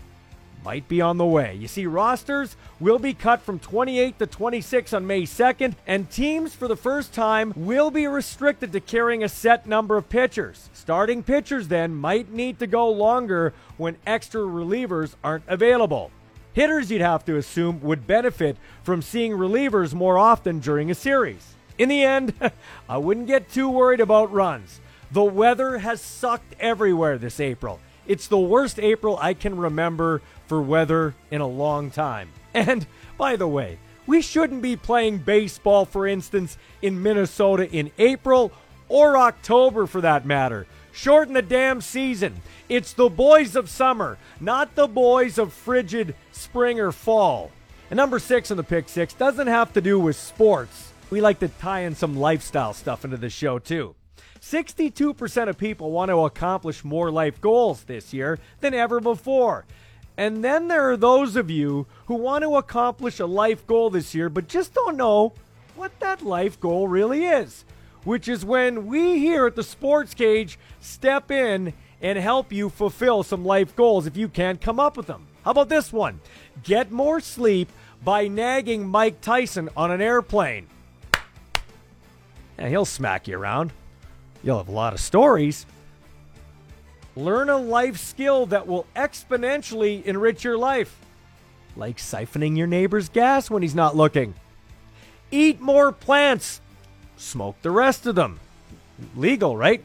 might be on the way. You see, rosters will be cut from 28 to 26 on May 2nd, and teams for the first time will be restricted to carrying a set number of pitchers. Starting pitchers then might need to go longer when extra relievers aren't available. Hitters, you'd have to assume, would benefit from seeing relievers more often during a series. In the end, I wouldn't get too worried about runs. The weather has sucked everywhere this April. It's the worst April I can remember for weather in a long time. And by the way, we shouldn't be playing baseball, for instance, in Minnesota in April or October for that matter. Shorten the damn season. It's the boys of summer, not the boys of frigid spring or fall. And number six on the pick six doesn't have to do with sports. We like to tie in some lifestyle stuff into the show too. 62% of people want to accomplish more life goals this year than ever before. And then there are those of you who want to accomplish a life goal this year, but just don't know what that life goal really is. Which is when we here at the Sports Cage step in and help you fulfill some life goals if you can't come up with them. How about this one? Get more sleep by nagging Mike Tyson on an airplane. Yeah, he'll smack you around. You'll have a lot of stories. Learn a life skill that will exponentially enrich your life, like siphoning your neighbor's gas when he's not looking. Eat more plants, smoke the rest of them. Legal, right?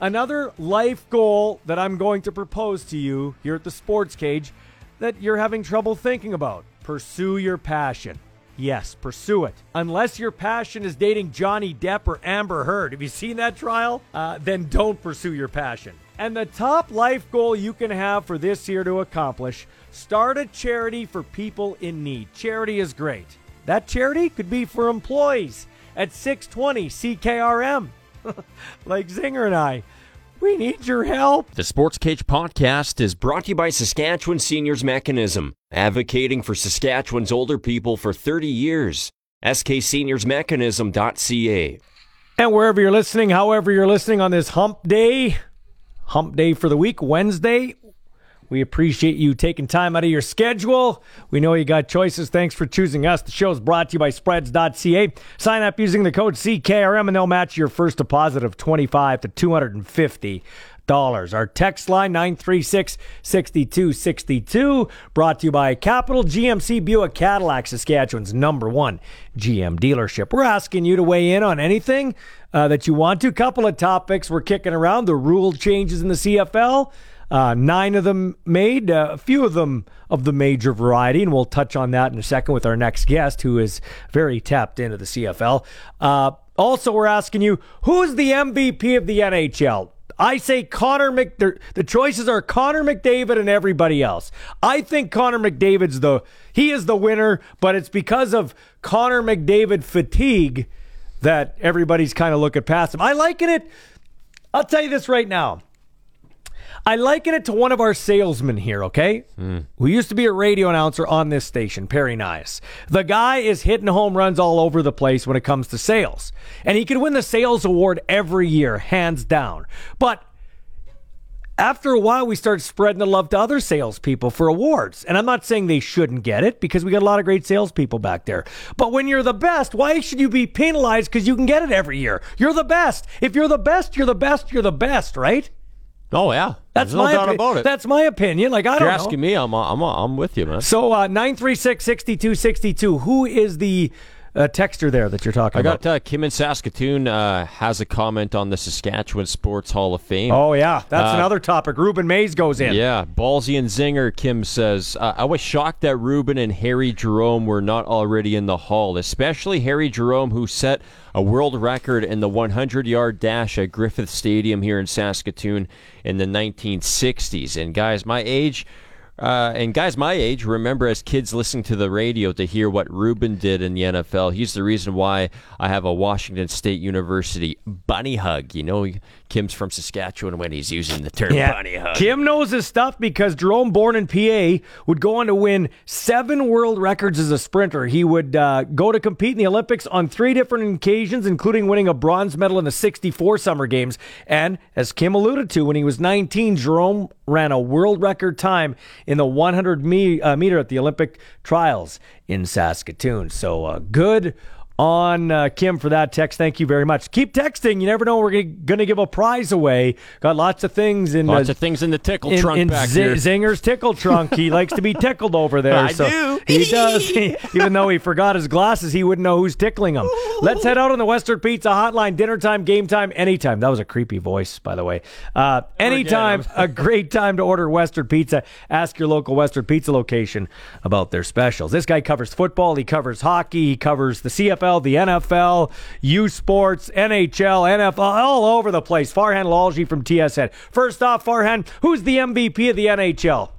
Another life goal that I'm going to propose to you here at the Sports Cage that you're having trouble thinking about pursue your passion. Yes, pursue it. Unless your passion is dating Johnny Depp or Amber Heard. Have you seen that trial? Uh, then don't pursue your passion. And the top life goal you can have for this year to accomplish start a charity for people in need. Charity is great. That charity could be for employees at 620 CKRM, like Zinger and I. We need your help. The Sports Cage podcast is brought to you by Saskatchewan Seniors Mechanism, advocating for Saskatchewan's older people for 30 years. SKSeniorsMechanism.ca. And wherever you're listening, however you're listening on this hump day, hump day for the week, Wednesday, we appreciate you taking time out of your schedule. We know you got choices. Thanks for choosing us. The show is brought to you by spreads.ca. Sign up using the code CKRM and they'll match your first deposit of 25 to 250 dollars. Our text line 936-6262 brought to you by Capital GMC Buick Cadillac, Saskatchewan's number 1 GM dealership. We're asking you to weigh in on anything uh, that you want to. Couple of topics we're kicking around, the rule changes in the CFL. Uh, nine of them made, uh, a few of them of the major variety, and we'll touch on that in a second with our next guest, who is very tapped into the CFL. Uh, also, we're asking you who's the MVP of the NHL? I say Connor Mc. The choices are Connor McDavid and everybody else. I think Connor McDavid's the he is the winner, but it's because of Connor McDavid fatigue that everybody's kind of looking past him. I liken it. I'll tell you this right now. I liken it to one of our salesmen here, okay? Mm. Who used to be a radio announcer on this station, Perry Nice. The guy is hitting home runs all over the place when it comes to sales. And he could win the sales award every year, hands down. But after a while, we start spreading the love to other salespeople for awards. And I'm not saying they shouldn't get it because we got a lot of great salespeople back there. But when you're the best, why should you be penalized because you can get it every year? You're the best. If you're the best, you're the best, you're the best, right? Oh yeah, that's There's my no doubt about it. That's my opinion. Like I don't. You're asking me. I'm I'm I'm with you, man. So uh, nine three six sixty two sixty two. Who is the uh, texture there that you're talking about? I about? got uh, Kim in Saskatoon uh, has a comment on the Saskatchewan Sports Hall of Fame. Oh yeah, that's uh, another topic. Rueben Mayes goes in. Yeah, ballsy and zinger. Kim says, uh, I was shocked that Rueben and Harry Jerome were not already in the Hall, especially Harry Jerome, who set a world record in the 100-yard dash at Griffith Stadium here in Saskatoon in the 1960s. And guys, my age. Uh, and guys my age remember as kids listening to the radio to hear what Rueben did in the NFL. He's the reason why I have a Washington State University bunny hug. You know, Kim's from Saskatchewan when he's using the term yeah. bunny hug. Kim knows his stuff because Jerome, born in PA, would go on to win seven world records as a sprinter. He would uh, go to compete in the Olympics on three different occasions, including winning a bronze medal in the 64 Summer Games. And as Kim alluded to, when he was 19, Jerome ran a world record time in the 100 me- uh, meter at the Olympic trials in Saskatoon. So uh, good on uh, Kim for that text. Thank you very much. Keep texting. You never know we're going to give a prize away. Got lots of things in lots uh, of things in the tickle in, trunk in back Z- here. Zinger's tickle trunk. He likes to be tickled over there. I so do. He does. He, even though he forgot his glasses, he wouldn't know who's tickling him. Let's head out on the Western Pizza Hotline. Dinner time, game time, anytime. That was a creepy voice, by the way. Uh, anytime, a great time to order Western Pizza. Ask your local Western Pizza location about their specials. This guy covers football. He covers hockey. He covers the CFL, the NFL. NFL, U Sports, NHL, NFL, all over the place. Farhan Lalji from TSN. First off, Farhan, who's the MVP of the NHL?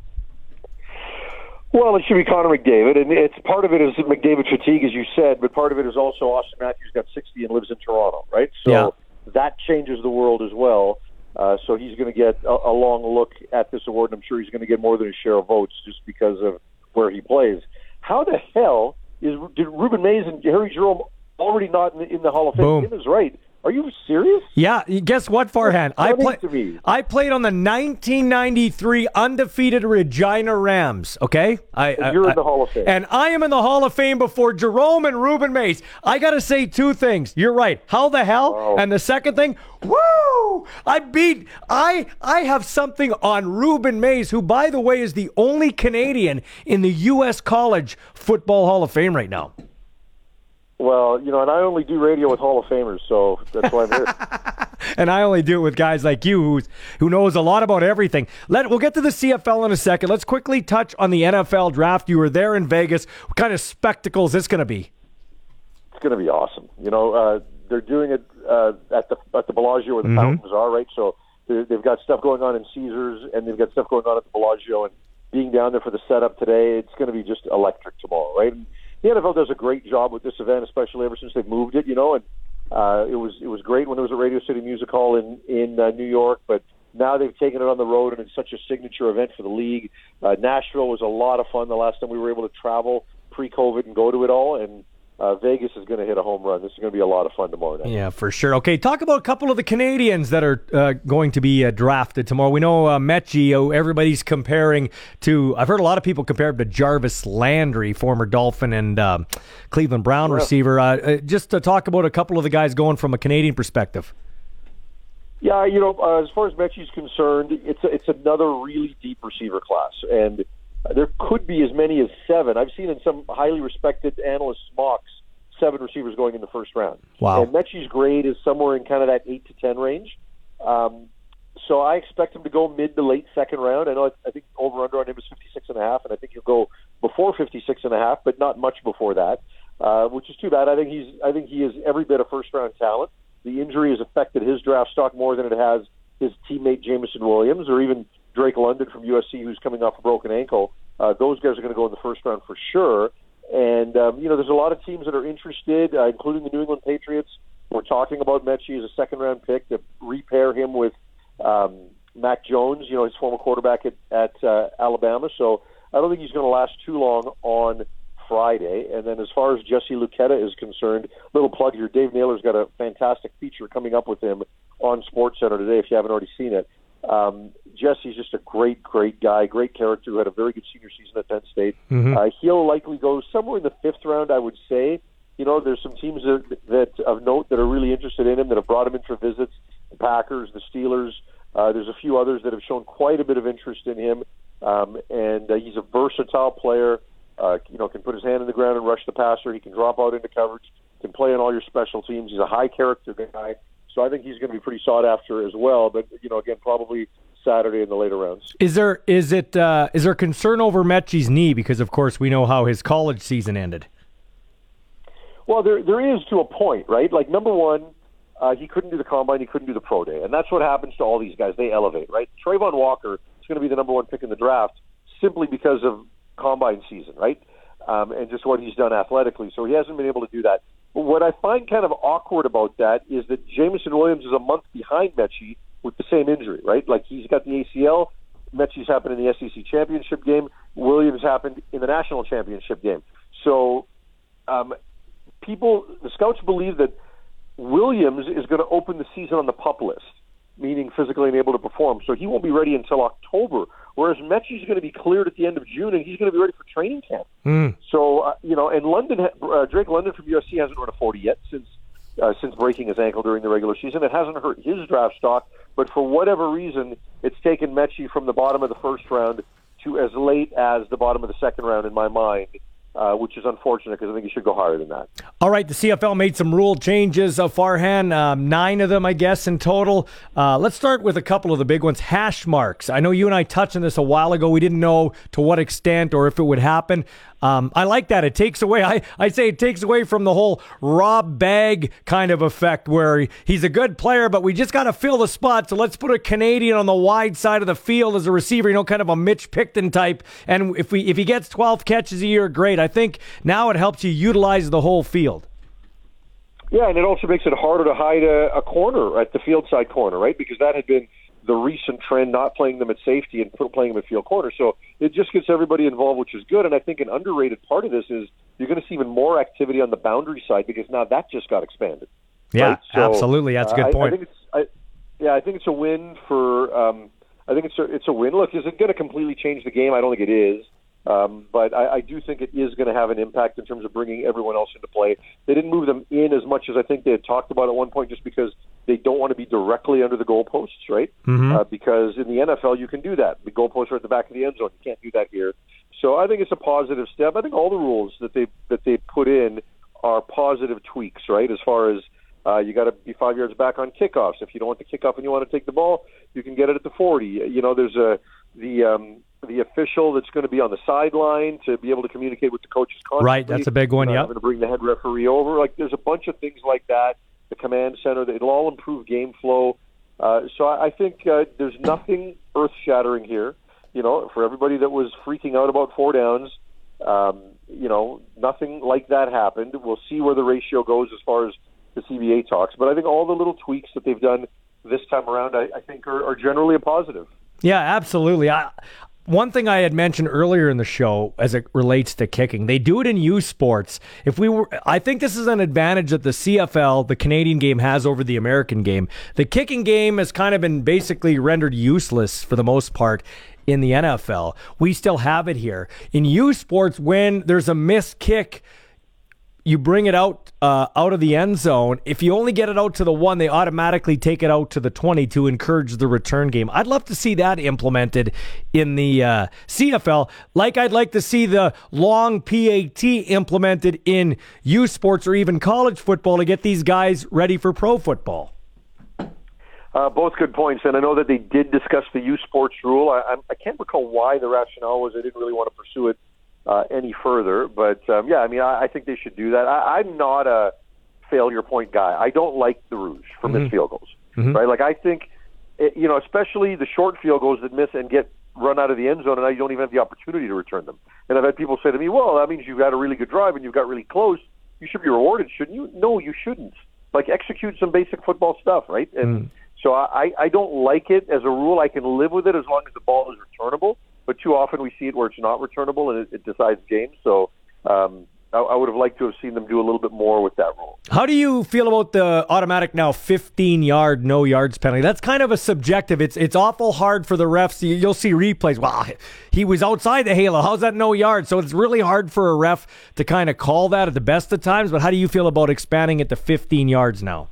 Well, it should be Connor McDavid, and it's part of it is McDavid fatigue, as you said, but part of it is also Auston Matthews got 60 and lives in Toronto, right? So yeah. that changes the world as well. Uh, so he's going to get a, a long look at this award, and I'm sure he's going to get more than his share of votes just because of where he plays. How the hell is did Rueben Mayes and Harry Jerome already not in the, in the Hall of Fame. Boom. Tim is right. Are you serious? Yeah. Guess what, Farhan? I played. I played on the 1993 undefeated Regina Rams. Okay, I, you're I, in the Hall of Fame, and I am in the Hall of Fame before Jerome and Rueben Mayes. I got to say two things. You're right. How the hell? Oh. And the second thing, woo! I beat. I I have something on Rueben Mayes, who, by the way, is the only Canadian in the U.S. College Football Hall of Fame right now. Well, you know, and I only do radio with Hall of Famers, so that's why I'm here. and I only do it with guys like you who's, who knows a lot about everything. Let we'll get to the CFL in a second. Let's quickly touch on the NFL draft. You were there in Vegas. What kind of spectacle is this going to be? It's going to be awesome. You know, uh, they're doing it uh, at the at the Bellagio where the Mhm. fountains are, right? So they've got stuff going on in Caesars, and they've got stuff going on at the Bellagio. And being down there for the setup today, it's going to be just electric tomorrow, right? The NFL does a great job with this event, especially ever since they've moved it. You know, and uh, it was it was great when it was a Radio City Music Hall in in uh, New York, but now they've taken it on the road, and it's such a signature event for the league. Uh, Nashville was a lot of fun the last time we were able to travel pre-COVID and go to it all, and uh, Vegas is going to hit a home run. This is going to be a lot of fun tomorrow night. Yeah, for sure. Okay, talk about a couple of the Canadians that are uh, going to be uh, drafted tomorrow. We know uh, Metchie, who everybody's comparing to. I've heard a lot of people compare him to Jarvis Landry, former Dolphin and um Cleveland Brown receiver. Uh, uh, just to talk about a couple of the guys going from a Canadian perspective. Yeah, you know, uh, as far as Metchie's concerned, it's a, it's another really deep receiver class, and there could be as many as seven. I've seen in some highly respected analyst mocks seven receivers going in the first round. Wow. And Metchie's grade is somewhere in kind of that eight to ten range. Um, so I expect him to go mid to late second round. I know I think over under on him is fifty six and a half, and I think he'll go before fifty six and a half, but not much before that, uh, which is too bad. I think he's I think he is every bit a first round talent. The injury has affected his draft stock more than it has his teammate Jameson Williams or even Drake London from USC, who's coming off a broken ankle. Uh, those guys are going to go in the first round for sure. And um, you know, there's a lot of teams that are interested, uh, including the New England Patriots. We're talking about Metchie as a second round pick to repair him with um, Mac Jones, you know, his former quarterback at, at uh, Alabama. So I don't think he's going to last too long on Friday. And then as far as Jesse Luketa is concerned, little plug here, Dave Naylor's got a fantastic feature coming up with him on Sports Center today. If you haven't already seen it, um, Jesse's just a great, great guy, great character who had a very good senior season at Penn State. Mhm. Uh, he'll likely go somewhere in the fifth round, I would say. You know, there's some teams that, that of note that are really interested in him that have brought him in for visits. The Packers, the Steelers. Uh, there's a few others that have shown quite a bit of interest in him, um, and uh, he's a versatile player. Uh, you know, can put his hand in the ground and rush the passer. He can drop out into coverage. Can play on all your special teams. He's a high character guy, so I think he's going to be pretty sought after as well. But you know, again, probably Saturday in the later rounds. Is there is it uh, is there concern over Metchie's knee because of course we know how his college season ended. Well, there there is to a point, right? Like number one, uh, he couldn't do the combine, he couldn't do the pro day, and that's what happens to all these guys. They elevate, right? Travon Walker is going to be the number one pick in the draft simply because of combine season, right? Um, and just what he's done athletically. So he hasn't been able to do that. What I find kind of awkward about that is that Jameson Williams is a month behind Metchie with the same injury, right? Like he's got the ACL. Metchie's happened in the SEC championship game. Williams happened in the national championship game. So um, people, the scouts believe that Williams is going to open the season on the pup list, meaning physically unable to perform. So he won't be ready until October. Whereas Metchie's going to be cleared at the end of June, and he's going to be ready for training camp. Mm. So uh, you know, and London, uh, Drake London from USC hasn't run a 40 yet since uh, since breaking his ankle during the regular season. It hasn't hurt his draft stock, but for whatever reason, it's taken Metchie from the bottom of the first round to as late as the bottom of the second round in my mind. Uh, which is unfortunate because I think he should go higher than that. All right, the CFL made some rule changes. Uh, Farhan, um, nine of them, I guess, in total. Uh, let's start with a couple of the big ones. Hash marks. I know you and I touched on this a while ago. We didn't know to what extent or if it would happen. Um, I like that. It takes away. I, I say it takes away from the whole Rob Bagg kind of effect, where he's a good player, but we just got to fill the spot. So let's put a Canadian on the wide side of the field as a receiver. You know, kind of a Mitch Picton type. And if we if he gets 12 catches a year, great. I think now it helps you utilize the whole field. Yeah, and it also makes it harder to hide a, a corner at the field side corner, right? Because that had been the recent trend, not playing them at safety and playing them at field corner. So it just gets everybody involved, which is good. And I think an underrated part of this is you're going to see even more activity on the boundary side because now that just got expanded. Yeah, right? So, absolutely. That's a good I- point. I think it's, I, yeah, I think it's a win for. Um, I think it's a, it's a win. Look, is it going to completely change the game? I don't think it is. Um, but I, I do think it is going to have an impact in terms of bringing everyone else into play. They didn't move them in as much as I think they had talked about at one point, just because they don't want to be directly under the goalposts, right? Mhm. Uh, because in the NFL, you can do that. The goalposts are at the back of the end zone. You can't do that here. So I think it's a positive step. I think all the rules that they that they put in are positive tweaks, right? As far as uh, you got to be five yards back on kickoffs. If you don't want the kickoff and you want to take the ball, you can get it at the 40. You know, there's a the um, the official that's going to be on the sideline to be able to communicate with the coaches. Constantly. Right, that's a big one. Not Yep. having to bring the head referee over. Like, there's a bunch of things like that. The command center, it'll all improve game flow. Uh, so I, I think uh, there's nothing earth-shattering here. You know, for everybody that was freaking out about four downs, um, you know, nothing like that happened. We'll see where the ratio goes as far as the CBA talks. But I think all the little tweaks that they've done this time around, I, I think, are, are generally a positive. Yeah, absolutely. I, one thing I had mentioned earlier in the show as it relates to kicking, they do it in youth sports. If we were, I think this is an advantage that the CFL, the Canadian game, has over the American game. The kicking game has kind of been basically rendered useless for the most part in the NFL. We still have it here in youth sports when there's a missed kick you bring it out uh, out of the end zone. If you only get it out to the one, they automatically take it out to the twenty to encourage the return game. I'd love to see that implemented in the uh, CFL, like I'd like to see the long PAT implemented in U sports or even college football to get these guys ready for pro football. Uh, both good points, and I know that they did discuss the U sports rule. I, I'm- I can't recall why the rationale was they didn't really want to pursue it uh, any further, but um, yeah, I mean, I, I think they should do that. I, I'm not a failure point guy. I don't like the rouge for missed field goals, right? Like I think, it, you know, especially the short field goals that miss and get run out of the end zone, and now you don't even have the opportunity to return them. And I've had people say to me, "Well, that means you've got a really good drive and you've got really close. You should be rewarded, shouldn't you?" No, you shouldn't. Like execute some basic football stuff, right? And so I, I don't like it as a rule. I can live with it as long as the ball is returnable. But too often we see it where it's not returnable and it, it decides games. So um, I, I would have liked to have seen them do a little bit more with that rule. How do you feel about the automatic now 15 yard no yards penalty? That's kind of a subjective. It's it's awful hard for the refs. You- You'll see replays. Wow, he was outside the halo. How's that no yard? So it's really hard for a ref to kind of call that at the best of times. But how do you feel about expanding it to 15 yards now?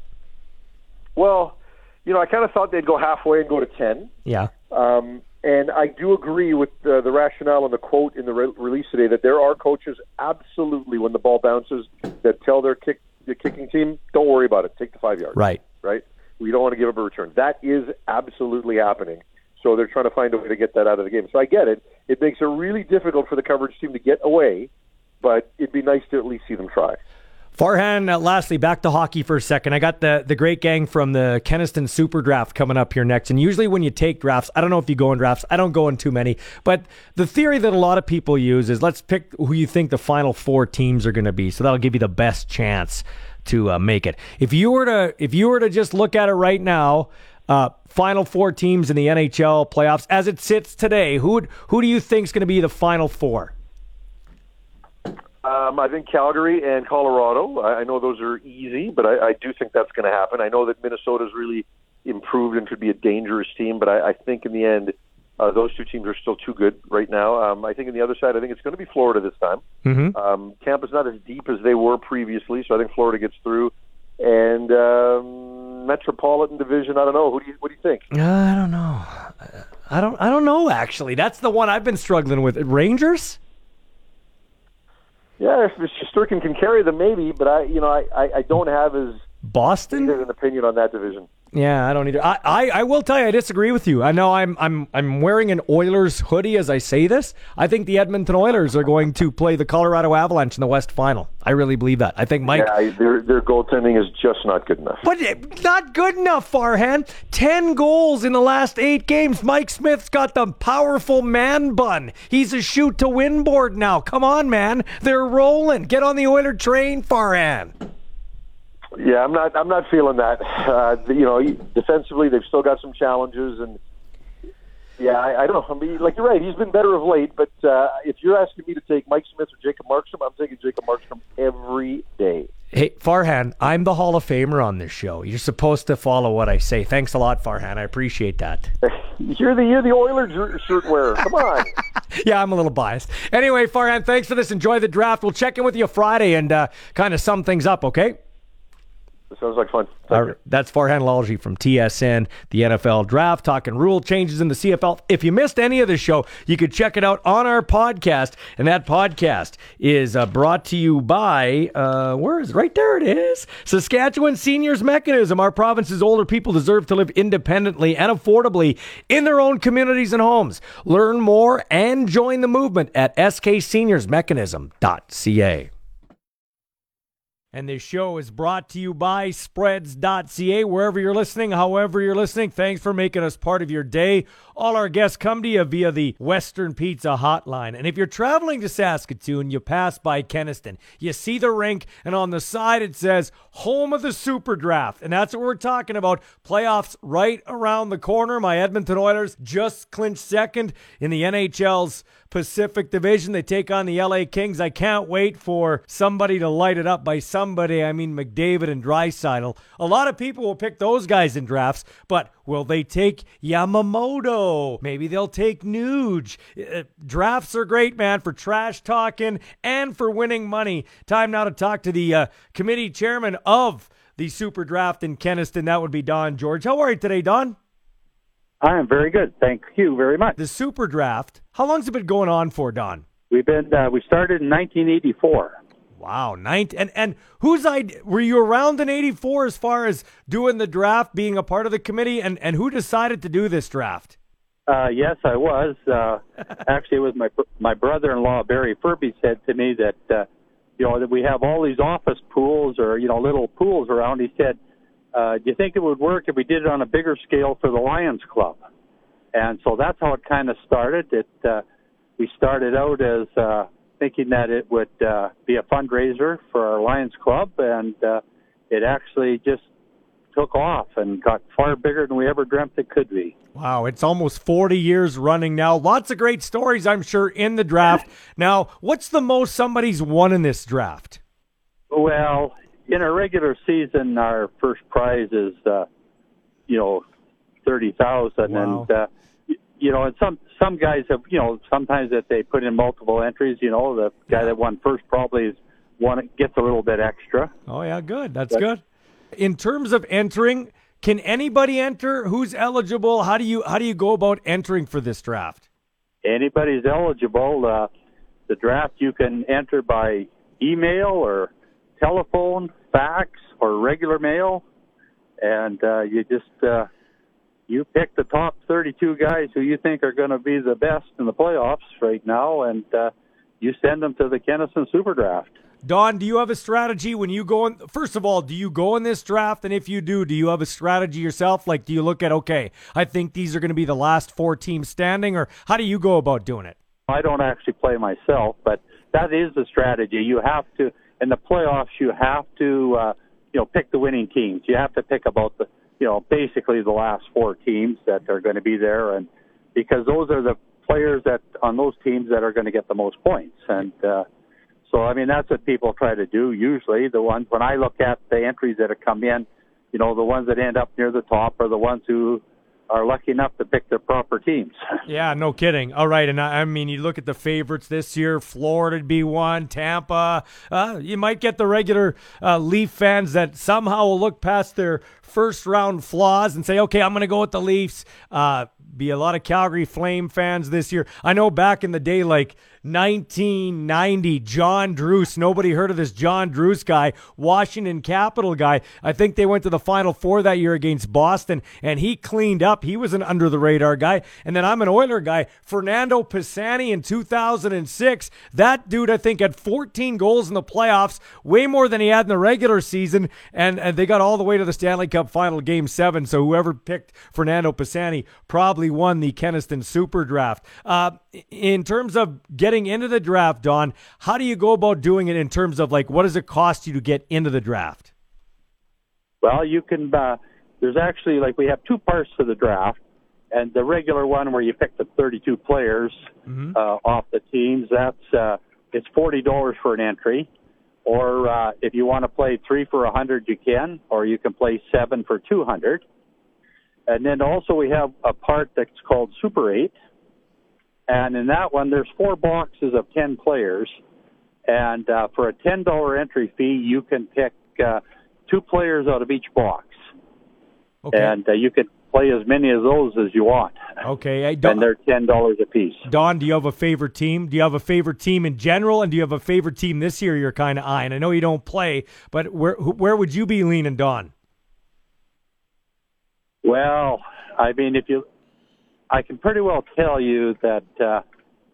Well, you know, I kind of thought they'd go halfway and go to 10. Yeah. Um, and I do agree with uh, the rationale and the quote in the re- release today that there are coaches absolutely when the ball bounces that tell their kick the kicking team, don't worry about it, take the five yards. Right. Right. We don't want to give up a return. That is absolutely happening. So they're trying to find a way to get that out of the game. So I get it. It makes it really difficult for the coverage team to get away, but it'd be nice to at least see them try. Farhan, uh, lastly, back to hockey for a second. I got the, the great gang from the Kenaston Super Draft coming up here next. And usually, when you take drafts, I don't know if you go in drafts, I don't go in too many. But the theory that a lot of people use is let's pick who you think the final four teams are going to be. So that'll give you the best chance to uh, make it. If you were to if you were to just look at it right now, uh, final four teams in the NHL playoffs as it sits today, who who do you think is going to be the final four? Um, I think Calgary and Colorado. I, I know those are easy, but I, I do think that's going to happen. I know that Minnesota's really improved and could be a dangerous team, but I, I think in the end, uh, those two teams are still too good right now. Um, I think on the other side, I think it's going to be Florida this time. Mm-hmm. Um, Tampa's not as deep as they were previously, so I think Florida gets through. And um, Metropolitan Division, I don't know. Who do you what do you think? I don't know. I don't. I don't know. Actually, that's the one I've been struggling with. Rangers. Yeah, if Sturkin can carry them, maybe, but I, you know, I, I, I don't have as Boston? an opinion on that division. Yeah, I don't either. I, I, I will tell you, I disagree with you. I know I'm I'm I'm wearing an Oilers hoodie as I say this. I think the Edmonton Oilers are going to play the Colorado Avalanche in the West Final. I really believe that. I think Mike. Yeah, their their goaltending is just not good enough. But eh, not good enough, Farhan. Ten goals in the last eight games. Mike Smith's got the powerful man bun. He's a shoot to win board now. Come on, man. They're rolling. Get on the Oiler train, Farhan. Yeah, I'm not. I'm not feeling that. Uh, you know, defensively, they've still got some challenges, and yeah, I, I don't know. I mean, like you're right. He's been better of late, but uh, if you're asking me to take Mike Smith or Jacob Markstrom, I'm taking Jacob Markstrom every day. Hey, Farhan, I'm the Hall of Famer on this show. You're supposed to follow what I say. Thanks a lot, Farhan. I appreciate that. You're the you're the Oilers shirt wearer. Come on. yeah, I'm a little biased. Anyway, Farhan, thanks for this. Enjoy the draft. We'll check in with you Friday and uh, kind of sum things up, okay? Sounds like fun. Our, that's Farhan Lalji from TSN, the NFL draft, talking rule changes in the CFL. If you missed any of the show, you could check it out on our podcast. And that podcast is uh, brought to you by, uh, where is it? Right there it is. Saskatchewan Seniors Mechanism. Our province's older people deserve to live independently and affordably in their own communities and homes. Learn more and join the movement at skseniorsmechanism.ca. And this show is brought to you by spreads.ca. Wherever you're listening, however you're listening, thanks for making us part of your day. All our guests come to you via the Western Pizza Hotline. And if you're traveling to Saskatoon, you pass by Kenaston. You see the rink, and on the side it says home of the Super Draft. And that's what we're talking about. Playoffs right around the corner. My Edmonton Oilers just clinched second in the NHL's Pacific Division. They take on the LA Kings. I can't wait for somebody to light it up. By somebody, I mean McDavid and Draisaitl. A lot of people will pick those guys in drafts, but will they take Yamamoto? Maybe they'll take Nuge. Uh, drafts are great, man, for trash talking and for winning money. Time now to talk to the uh, committee chairman of the Super Draft in Kenaston. That would be Don George. How are you today, Don? I am very good. Thank you very much. The Super Draft. How long's it been going on for, Don? We've been uh, we started in 1984. Wow, 19 and and whose idea were you around in 84 as far as doing the draft, being a part of the committee and and who decided to do this draft? Uh, yes, I was. Uh, actually, it was my my brother-in-law Barry Furby said to me that uh, you know that we have all these office pools or you know little pools around. He said uh, do you think it would work if we did it on a bigger scale for the Lions Club? And so that's how it kind of started. It uh, we started out as uh, thinking that it would uh, be a fundraiser for our Lions Club, and uh, it actually just took off and got far bigger than we ever dreamt it could be. Wow, it's almost 40 years running now. Lots of great stories, I'm sure, in the draft. Now, what's the most somebody's won in this draft? Well, in a regular season, our first prize is, uh, you know, thirty thousand, wow. and uh, you know, and some some guys have, you know, sometimes that they put in multiple entries. You know, the guy that won first probably is one gets a little bit extra. Oh yeah, good. That's but, good. In terms of entering, can anybody enter? Who's eligible? How do you how do you go about entering for this draft? Anybody's eligible. Uh, the draft you can enter by email or telephone, fax, or regular mail, and uh, you just uh, you pick the top 32 guys who you think are going to be the best in the playoffs right now, and uh, you send them to the Kenaston Super Draft. Don, do you have a strategy when you go in? First of all, do you go in this draft? And if you do, do you have a strategy yourself? Like, do you look at, okay, I think these are going to be the last four teams standing, or how do you go about doing it? I don't actually play myself, but that is the strategy. You have to in the playoffs, you have to, uh, you know, pick the winning teams. You have to pick about the, you know, basically the last four teams that are going to be there, and because those are the players that on those teams that are going to get the most points. And uh, so, I mean, that's what people try to do. Usually, the ones when I look at the entries that have come in, you know, the ones that end up near the top are the ones who are lucky enough to pick their proper teams. yeah, no kidding. All right, and I, I, mean, you look at the favorites this year: Florida would be one, Tampa. Uh, you might get the regular uh, Leaf fans that somehow will look past their first round flaws and say, "Okay, I'm going to go with the Leafs." Uh, be a lot of Calgary Flame fans this year. I know back in the day, like 1990, John Druce. Nobody heard of this John Druce guy, Washington Capital guy. I think they went to the Final Four that year against Boston, and he cleaned up. He was an under the radar guy. And then I'm an Oiler guy, Fernando Pisani in 2006. That dude, I think, had 14 goals in the playoffs, way more than he had in the regular season. And, and they got all the way to the Stanley Cup final, game seven. So whoever picked Fernando Pisani probably won the Kenaston Super Draft. Uh, in terms of getting into the draft, Don, how do you go about doing it in terms of like what does it cost you to get into the draft? Well, you can. Uh, there's actually like we have two parts to the draft, and the regular one where you pick the 32 players mm-hmm. uh, off the teams. That's uh, it's forty dollars for an entry, or uh, if you want to play three for a hundred, you can, or you can play seven for 200. And then also we have a part that's called Super Eight, and in that one, there's four boxes of 10 players. And uh, for a $10 entry fee, you can pick uh, two players out of each box, Okay. and uh, you can play as many of those as you want. okay. Hey, Don, And they're ten dollars a piece. Don, do you have a favorite team? Do you have a favorite team in general, and do you have a favorite team this year? You're kind of eyeing. I know you don't play, but where where would you be leaning, Don? Well, I mean, if you, I can pretty well tell you that, uh,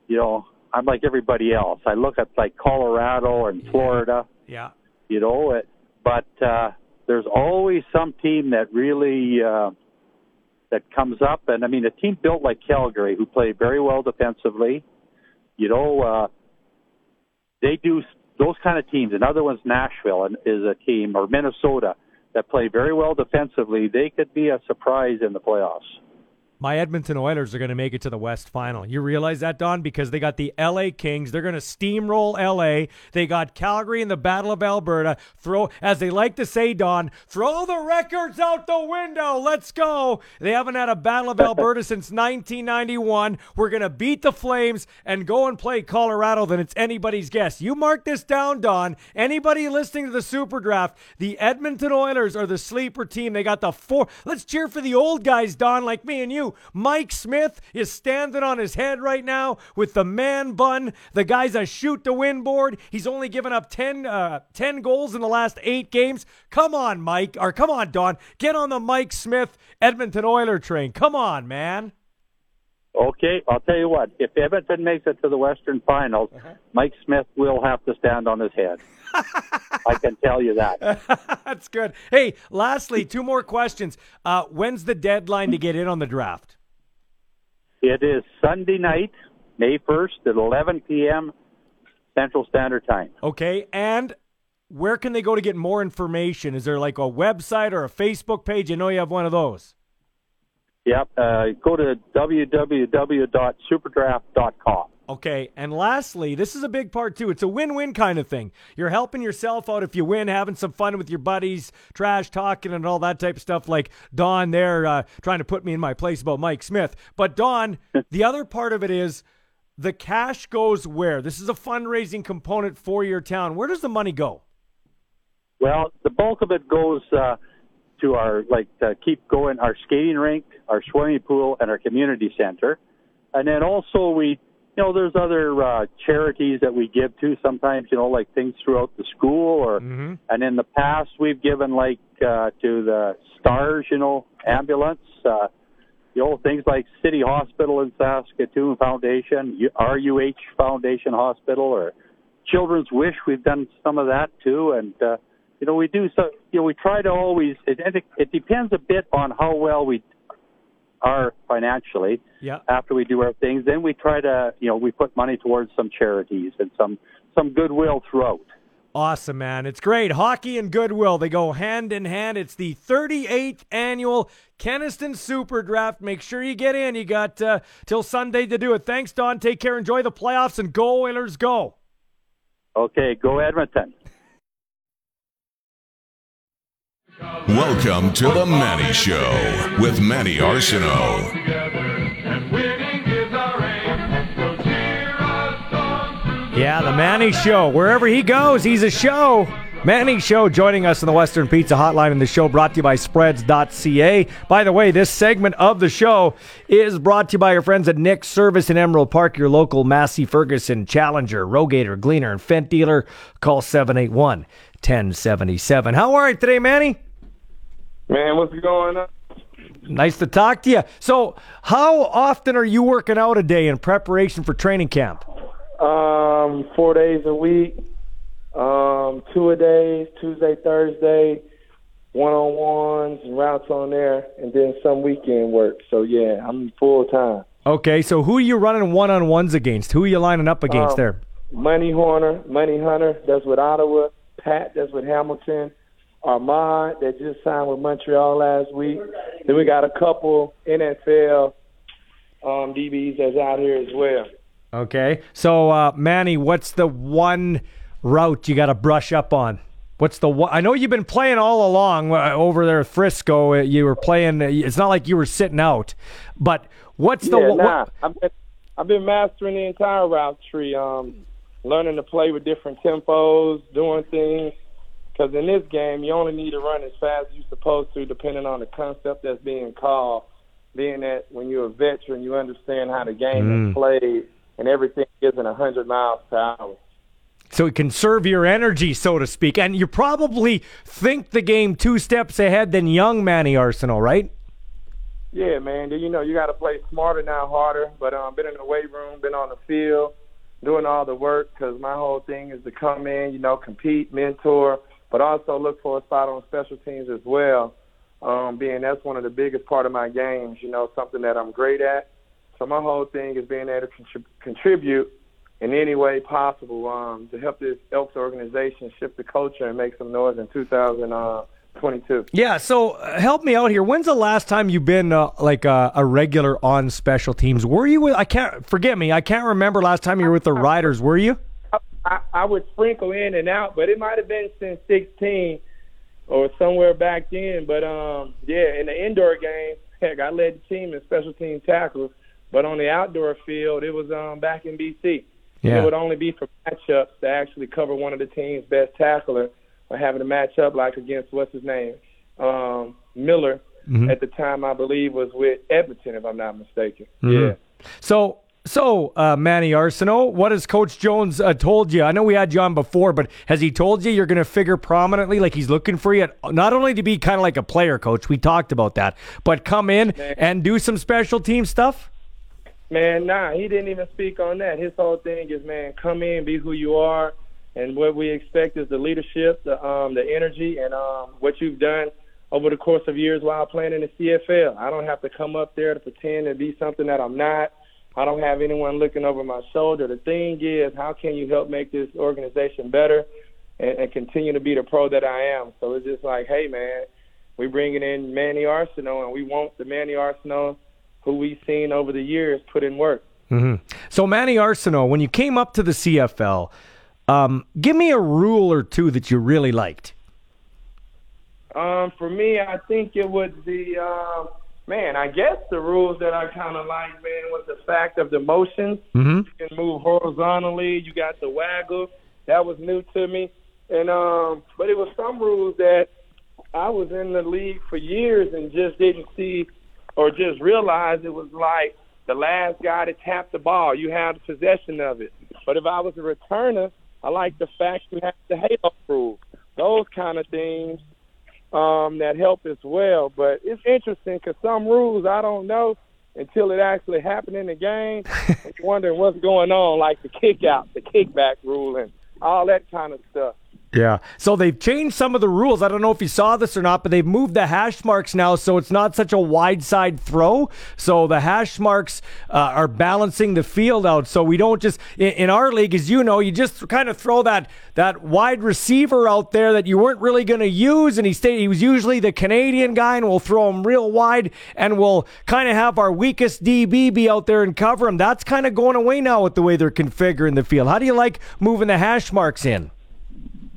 you know, I'm like everybody else. I look at like Colorado and Florida, Yeah. you know, it, but uh, there's always some team that really uh, that comes up, and I mean, a team built like Calgary, who play very well defensively, you know, uh, they do those kind of teams. Another one's Nashville, and is a team or Minnesota that play very well defensively. They could be a surprise in the playoffs. My Edmonton Oilers are going to make it to the West Final. You realize that, Don? Because they got the LA Kings. They're going to steamroll LA. They got Calgary in the Battle of Alberta. Throw, as they like to say, Don, throw the records out the window. Let's go. They haven't had a Battle of Alberta since 1991. We're going to beat the Flames and go and play Colorado. Then it's anybody's guess. You mark this down, Don. Anybody listening to the Super Draft, the Edmonton Oilers are the sleeper team. They got the four. Let's cheer for the old guys, Don, like me and you. Mike Smith is standing on his head right now with the man bun. The guy's a shoot to win board. He's only given up 10, uh, 10 goals in the last eight games. Come on, Mike. Or come on, Don. Get on the Mike Smith Edmonton Oiler train. Come on, man. Okay, I'll tell you what. If Edmonton makes it to the Western Finals, Mike Smith will have to stand on his head. I can tell you that. That's good. Hey, lastly, two more questions. Uh, when's the deadline to get in on the draft? It is Sunday night, May 1st at 11 p.m. Central Standard Time. Okay, and where can they go to get more information? Is there like a website or a Facebook page? I know you have one of those. Yep. Uh, go to www.superdraft.com. Okay, and lastly, this is a big part too. It's a win-win kind of thing. You're helping yourself out if you win, having some fun with your buddies, trash talking and all that type of stuff. Like Don there, uh, trying to put me in my place about Mike Smith. But Don, the other part of it is the cash goes where? This is a fundraising component for your town. Where does the money go? Well, the bulk of it goes uh, to our like to keep going our skating rink, our swimming pool, and our community center, and then also we, you know, there's other uh, charities that we give to sometimes, you know, like things throughout the school, or Mhm. and in the past we've given like uh, to the Stars, you know, ambulance. Uh, you know, things like City Hospital in Saskatoon Foundation, RUH Foundation Hospital, or Children's Wish. We've done some of that too, and uh, you know, we do so. You know, we try to always. It, it, it depends a bit on how well we are financially Yeah. after we do our things. Then we try to, you know, we put money towards some charities and some some goodwill throughout. Awesome, man. It's great. Hockey and goodwill, they go hand in hand. It's the 38th annual Kenaston Super Draft. Make sure you get in. You got uh, till Sunday to do it. Thanks, Don. Take care. Enjoy the playoffs and go Oilers, go. Okay, go Edmonton. Welcome to the Manny Show with Manny Arsenault. Yeah, the Manny Show. Wherever he goes, he's a show. Manny Show joining us in the Western Pizza Hotline and the show brought to you by spreads.ca. By the way, this segment of the show is brought to you by your friends at Nick's Service in Emerald Park, your local Massey Ferguson Challenger, Rogator, Gleaner, and Fendt dealer. Call 781 1077. How are you today, Manny? Man, what's going on? Nice to talk to you. So, how often are you working out a day in preparation for training camp? Um, four days a week, um, two a days, Tuesday, Thursday, one on ones and routes on there, and then some weekend work. So yeah, I'm full time. Okay, so who are you running one on ones against? Who are you lining up against Um, there? Money Horner, Money Hunter, that's with Ottawa. Pat, that's with Hamilton. Armand, that just signed with Montreal last week. Then we got a couple NFL um, DBs that's out here as well. Okay, so uh, Manny, what's the one route you got to brush up on? What's the one? I know you've been playing all along uh, over there at Frisco. Uh, You were playing. uh, It's not like you were sitting out, but what's the yeah, what- nah. I've been, I've been mastering the entire route tree, um, learning to play with different tempos, doing things, Because in this game, you only need to run as fast as you're supposed to, depending on the concept that's being called. Being that when you're a veteran, you understand how the game Mm. is played, and everything isn't 100 miles per hour. So you conserve your energy, so to speak. And you probably think the game two steps ahead than young Manny Arsenault, right? Yeah, man. You know, you got to play smarter, not harder. But um, been in the weight room, been on the field, doing all the work. Because my whole thing is to come in, you know, compete, mentor, but also look for a spot on special teams as well. Um, being that's one of the biggest part of my games. You know, something that I'm great at. So my whole thing is being able to contrib- contribute in any way possible um, to help this Elks organization shift the culture and make some noise in 2022. Yeah. So uh, help me out here. When's the last time you've been uh, like uh, a regular on special teams? Were you with? I can't forget me. I can't remember last time you were with the Riders. Were you? I, I would sprinkle in and out, but it might have been since 16 or somewhere back then. But um, yeah, in the indoor game, heck, I led the team in special team tackles. But on the outdoor field, it was um, back in BC. Yeah. It would only be for matchups to actually cover one of the team's best tackler or having a matchup like against what's his name, um, Miller. Mhm. At the time, I believe was with Edmonton, if I'm not mistaken. Mhm. Yeah. So, so uh, Manny Arsenault, what has Coach Jones uh, told you? I know we had you on before, but has he told you you're going to figure prominently, like he's looking for you, not only to be kind of like a player coach, we talked about that, but come in and do some special team stuff? Man, nah, he didn't even speak on that. His whole thing is, man, come in, be who you are, and what we expect is the leadership, the um, the energy, and um, what you've done over the course of years while playing in the CFL. I don't have to come up there to pretend to be something that I'm not. I don't have anyone looking over my shoulder. The thing is, how can you help make this organization better and, and continue to be the pro that I am? So it's just like, hey, man, we're bringing in Manny Arsenault, and we want the Manny Arsenault who we've seen over the years put in work. hmm So, Manny Arsenault, when you came up to the CFL, um, give me a rule or two that you really liked. Um, for me, I think it would be, um, man, I guess the rules that I kind of like, man, was the fact of the motions. Mm-hmm. You can move horizontally. You got the waggle. That was new to me. And um, but it was some rules that I was in the league for years and just didn't see or just realized it was like the last guy to tap the ball. You have the possession of it. But if I was a returner, I like the fact you have the halo rule. Those kind of things um, that help as well. But it's interesting because some rules I don't know until it actually happened in the game. I'm wondering what's going on, like the kick out, the kickback rule, and all that kind of stuff. Yeah. So they've changed some of the rules. I don't know if you saw this or not, but they've moved the hash marks now so it's not such a wide side throw. So the hash marks uh, are balancing the field out. So we don't just in, in our league, as you know, you just kind of throw that that wide receiver out there that you weren't really going to use, and he stayed. He was usually the Canadian guy, and we'll throw him real wide, and we'll kind of have our weakest DB be out there and cover him. That's kind of going away now with the way they're configuring the field. How do you like moving the hash marks in?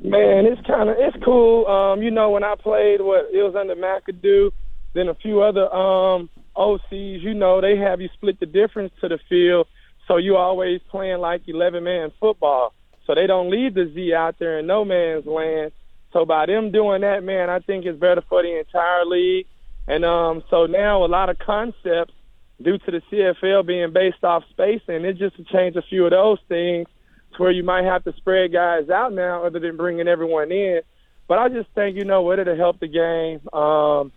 Man, it's kind of it's cool. Um, you know, when I played, what it was under McAdoo, then a few other um OCs. You know, they have you split the difference to the field, so you always playing like eleven man football. So they don't leave the Z out there in no man's land. So by them doing that, man, I think it's better for the entire league. And um, so now a lot of concepts, due to the CFL being based off spacing, it just to change a few of those things to where you might have to spread guys out now other than bringing everyone in. But I just think, you know what, it'll help the game. Um,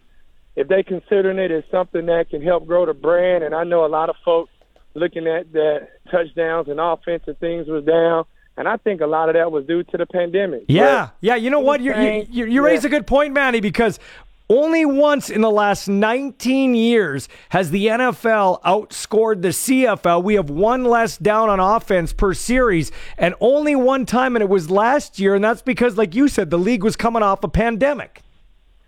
if they considering it as something that can help grow the brand, and I know a lot of folks looking at that touchdowns and offensive things was down, and I think a lot of that was due to the pandemic. Yeah, yeah. You know what? You you, you, you raise a good point, Manny, because only once in the last 19 years has the NFL outscored the CFL. We have one less down on offense per series, and only one time, and it was last year, and that's because, like you said, the league was coming off a pandemic.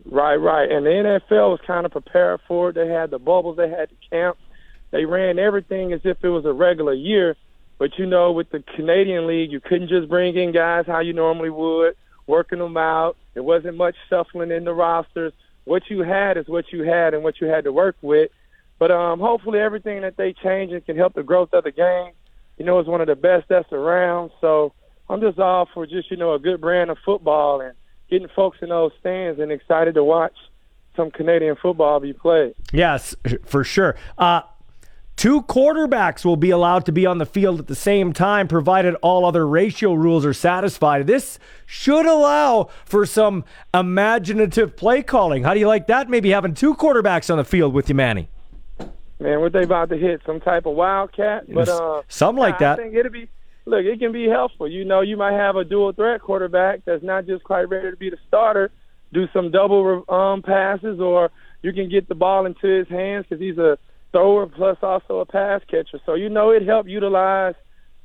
Right, right. And the NFL was kind of prepared for it. They had the bubbles, they had the camps. They ran everything as if it was a regular year. But you know, with the Canadian League, you couldn't just bring in guys how you normally would, working them out. There wasn't much shuffling in the rosters. What you had is what you had and what you had to work with. But um, hopefully, everything that they change it can help the growth of the game. You know, it's one of the best that's around. So I'm just all for just you know a good brand of football and getting folks in those stands and excited to watch some Canadian football be played. Yes, for sure. Uh, Two quarterbacks will be allowed to be on the field at the same time, provided all other ratio rules are satisfied. This should allow for some imaginative play calling. How do you like that? Maybe having two quarterbacks on the field with you, Manny. Man, what they about to hit? Some type of wildcat? But uh, something like that. I think it'll be. Look, it can be helpful. You know, you might have a dual threat quarterback that's not just quite ready to be the starter. Do some double um, passes, or you can get the ball into his hands because he's a thrower plus also a pass catcher. So you know it helped utilize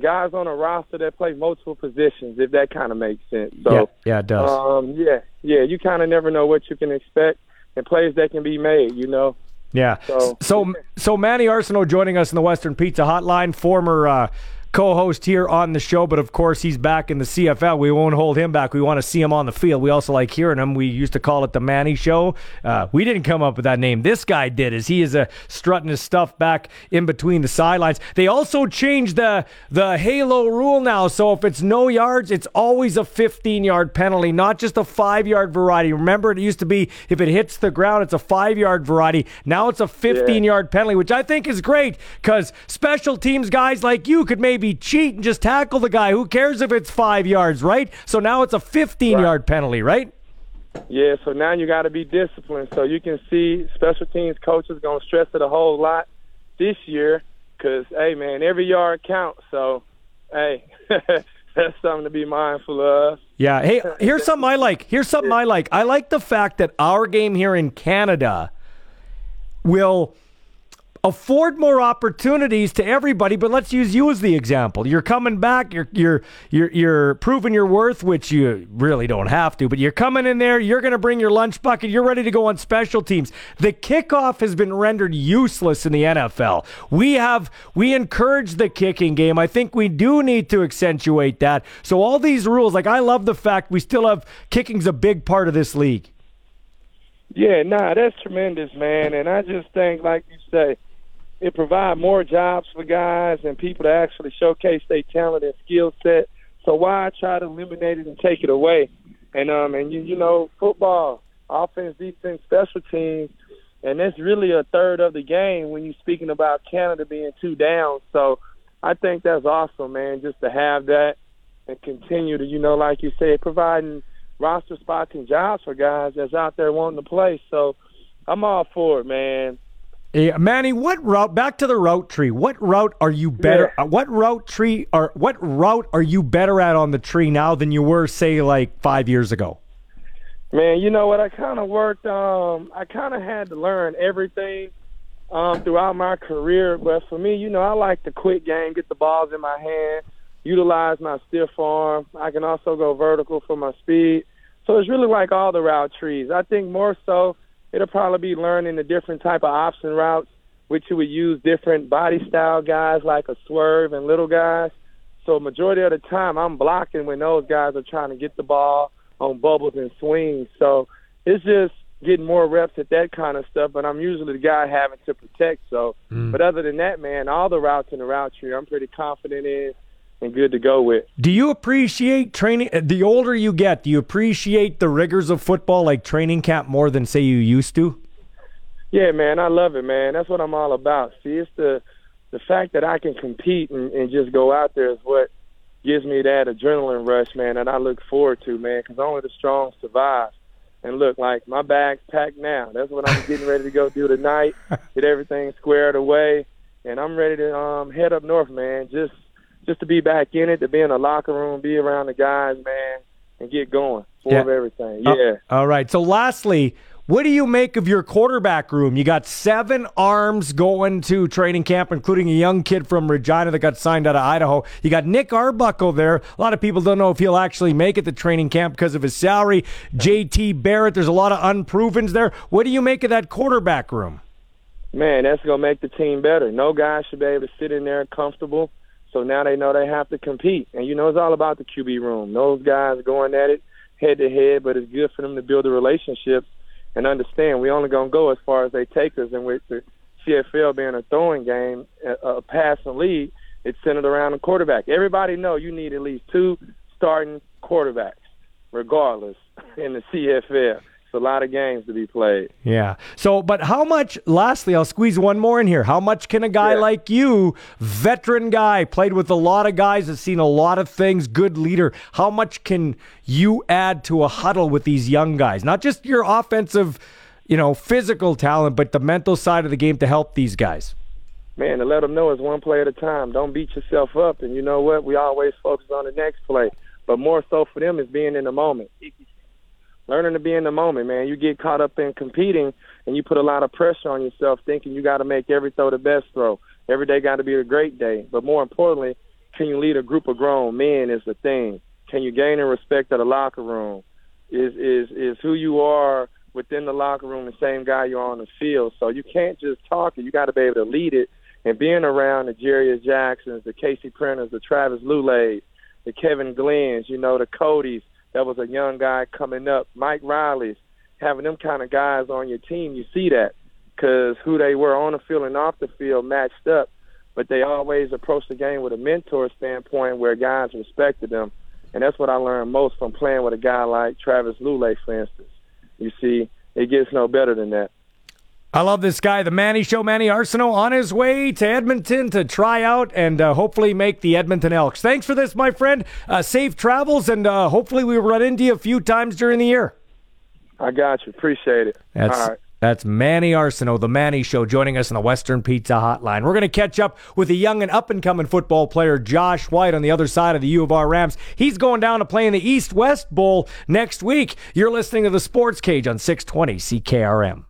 guys on a roster that play multiple positions, if that kind of makes sense. So yeah, yeah, it does. Um, yeah, yeah, you kind of never know what you can expect and plays that can be made. You know. Yeah. So, so, so Manny Arsenault joining us in the Western Pizza Hotline, former uh, co-host here on the show, but of course he's back in the CFL. We won't hold him back. We want to see him on the field. We also like hearing him. We used to call it the Manny Show. Uh, we didn't come up with that name. This guy did, as he is uh, strutting his stuff back in between the sidelines. They also changed the the halo rule now, so if it's no yards, it's always a 15 yard penalty, not just a five yard variety. Remember, it used to be if it hits the ground, it's a five yard variety. Now it's a 15 yeah. yard penalty, which I think is great because special teams guys like you could maybe cheat and just tackle the guy. Who cares if it's five yards, right? So now it's a 15 right. yard penalty, right? Yeah, so now you got to be disciplined. So you can see special teams coaches going to stress it a whole lot this year because, hey, man, every yard counts. So, hey, that's something to be mindful of. Yeah. Hey, here's something I like. Here's something I like. I like the fact that our game here in Canada will – afford more opportunities to everybody. But let's use you as the example. You're coming back. You're you're you're you're proving your worth, which you really don't have to. But you're coming in there. You're going to bring your lunch bucket. You're ready to go on special teams. The kickoff has been rendered useless in the NFL. We have we encourage the kicking game. I think we do need to accentuate that. So all these rules, like I love the fact we still have kicking's a big part of this league. Yeah, nah, that's tremendous, man. And I just think, like you say, it provide more jobs for guys and people to actually showcase their talent and skill set. So why try to eliminate it and take it away? And um and you you know football, offense, defense, special teams, and that's really a third of the game when you're speaking about Canada being two down. So I think that's awesome, man, just to have that and continue to you know like you said providing roster spots and jobs for guys that's out there wanting to play. So I'm all for it, man. Yeah, Manny, what route? Back to the route tree. What route are you better? Yeah. Uh, what route tree are? what route are you better at on the tree now than you were, say, like five years ago? Man, you know what? I kind of worked. Um, I kind of had to learn everything um, throughout my career. But for me, you know, I like the quick game, get the balls in my hand, utilize my stiff arm. I can also go vertical for my speed. So it's really like all the route trees. I think more so it'll probably be learning the different type of option routes, which you would use different body style guys like a swerve and little guys. So majority of the time, I'm blocking when those guys are trying to get the ball on bubbles and swings. So it's just getting more reps at that kind of stuff. But I'm usually the guy having to protect. So, mm. but other than that, man, all the routes in the route tree, I'm pretty confident in and good to go with. Do you appreciate training? Uh, the older you get, do you appreciate the rigors of football, like training camp, more than say you used to? Yeah, man, I love it, man. That's what I'm all about. See, it's the the fact that I can compete and, and just go out there is what gives me that adrenaline rush, man, and I look forward to, man, because only the strong survive. And look, like my bag's packed now. That's what I'm getting ready to go do tonight. Get everything squared away, and I'm ready to um head up north, man. Just just to be back in it, to be in the locker room, be around the guys, man, and get going. Full yeah. of everything. Uh, yeah. Uh, all right. So, lastly, what do you make of your quarterback room? You got seven arms going to training camp, including a young kid from Regina that got signed out of Idaho. You got Nick Arbuckle there. A lot of people don't know if he'll actually make it to training camp because of his salary. JT Barrett, there's a lot of unprovens there. What do you make of that quarterback room? Man, that's going to make the team better. No guy should be able to sit in there comfortable so now they know they have to compete. And you know, it's all about the QB room. Those guys going at it head to head, but it's good for them to build a relationship and understand we only gonna go as far as they take us. And with the CFL being a throwing game, a, passing lead, it's centered around the quarterback. Everybody know you need at least two starting quarterbacks, regardless. in the CFL. A lot of games to be played. Yeah. So, but how much, lastly, I'll squeeze one more in here. How much can a guy Yeah. like you, veteran guy, played with a lot of guys, has seen a lot of things, good leader, how much can you add to a huddle with these young guys? Not just your offensive, you know, physical talent, but the mental side of the game to help these guys. Man, to let them know it's one play at a time. Don't beat yourself up. And you know what? We always focus on the next play. But more so for them is being in the moment. Learning to be in the moment, man. You get caught up in competing and you put a lot of pressure on yourself thinking you got to make every throw the best throw. Every day got to be a great day. But more importantly, can you lead a group of grown men is the thing. Can you gain the respect of the locker room? Is is is who you are within the locker room the same guy you are on the field. So you can't just talk it. You got to be able to lead it. And being around the Jarious Jacksons, the Casey Printers, the Travis Lulay, the Kevin Glenn's, you know, the Cody's, that was a young guy coming up, Mike Reilly's, having them kind of guys on your team, you see that because who they were on the field and off the field matched up, but they always approached the game with a mentor standpoint where guys respected them. And that's what I learned most from playing with a guy like Travis Lulay, for instance. You see, it gets no better than that. I love this guy, the Manny Show, Manny Arsenault, on his way to Edmonton to try out and uh, hopefully make the Edmonton Elks. Thanks for this, my friend. Uh, safe travels, and uh, hopefully we run into you a few times during the year. I got you. Appreciate it. That's All right. that's Manny Arsenault, the Manny Show, joining us on the Western Pizza Hotline. We're going to catch up with a young and up and coming football player, Josh White, on the other side of the U of R Rams. He's going down to play in the East West Bowl next week. You're listening to the Sports Cage on 620 CKRM.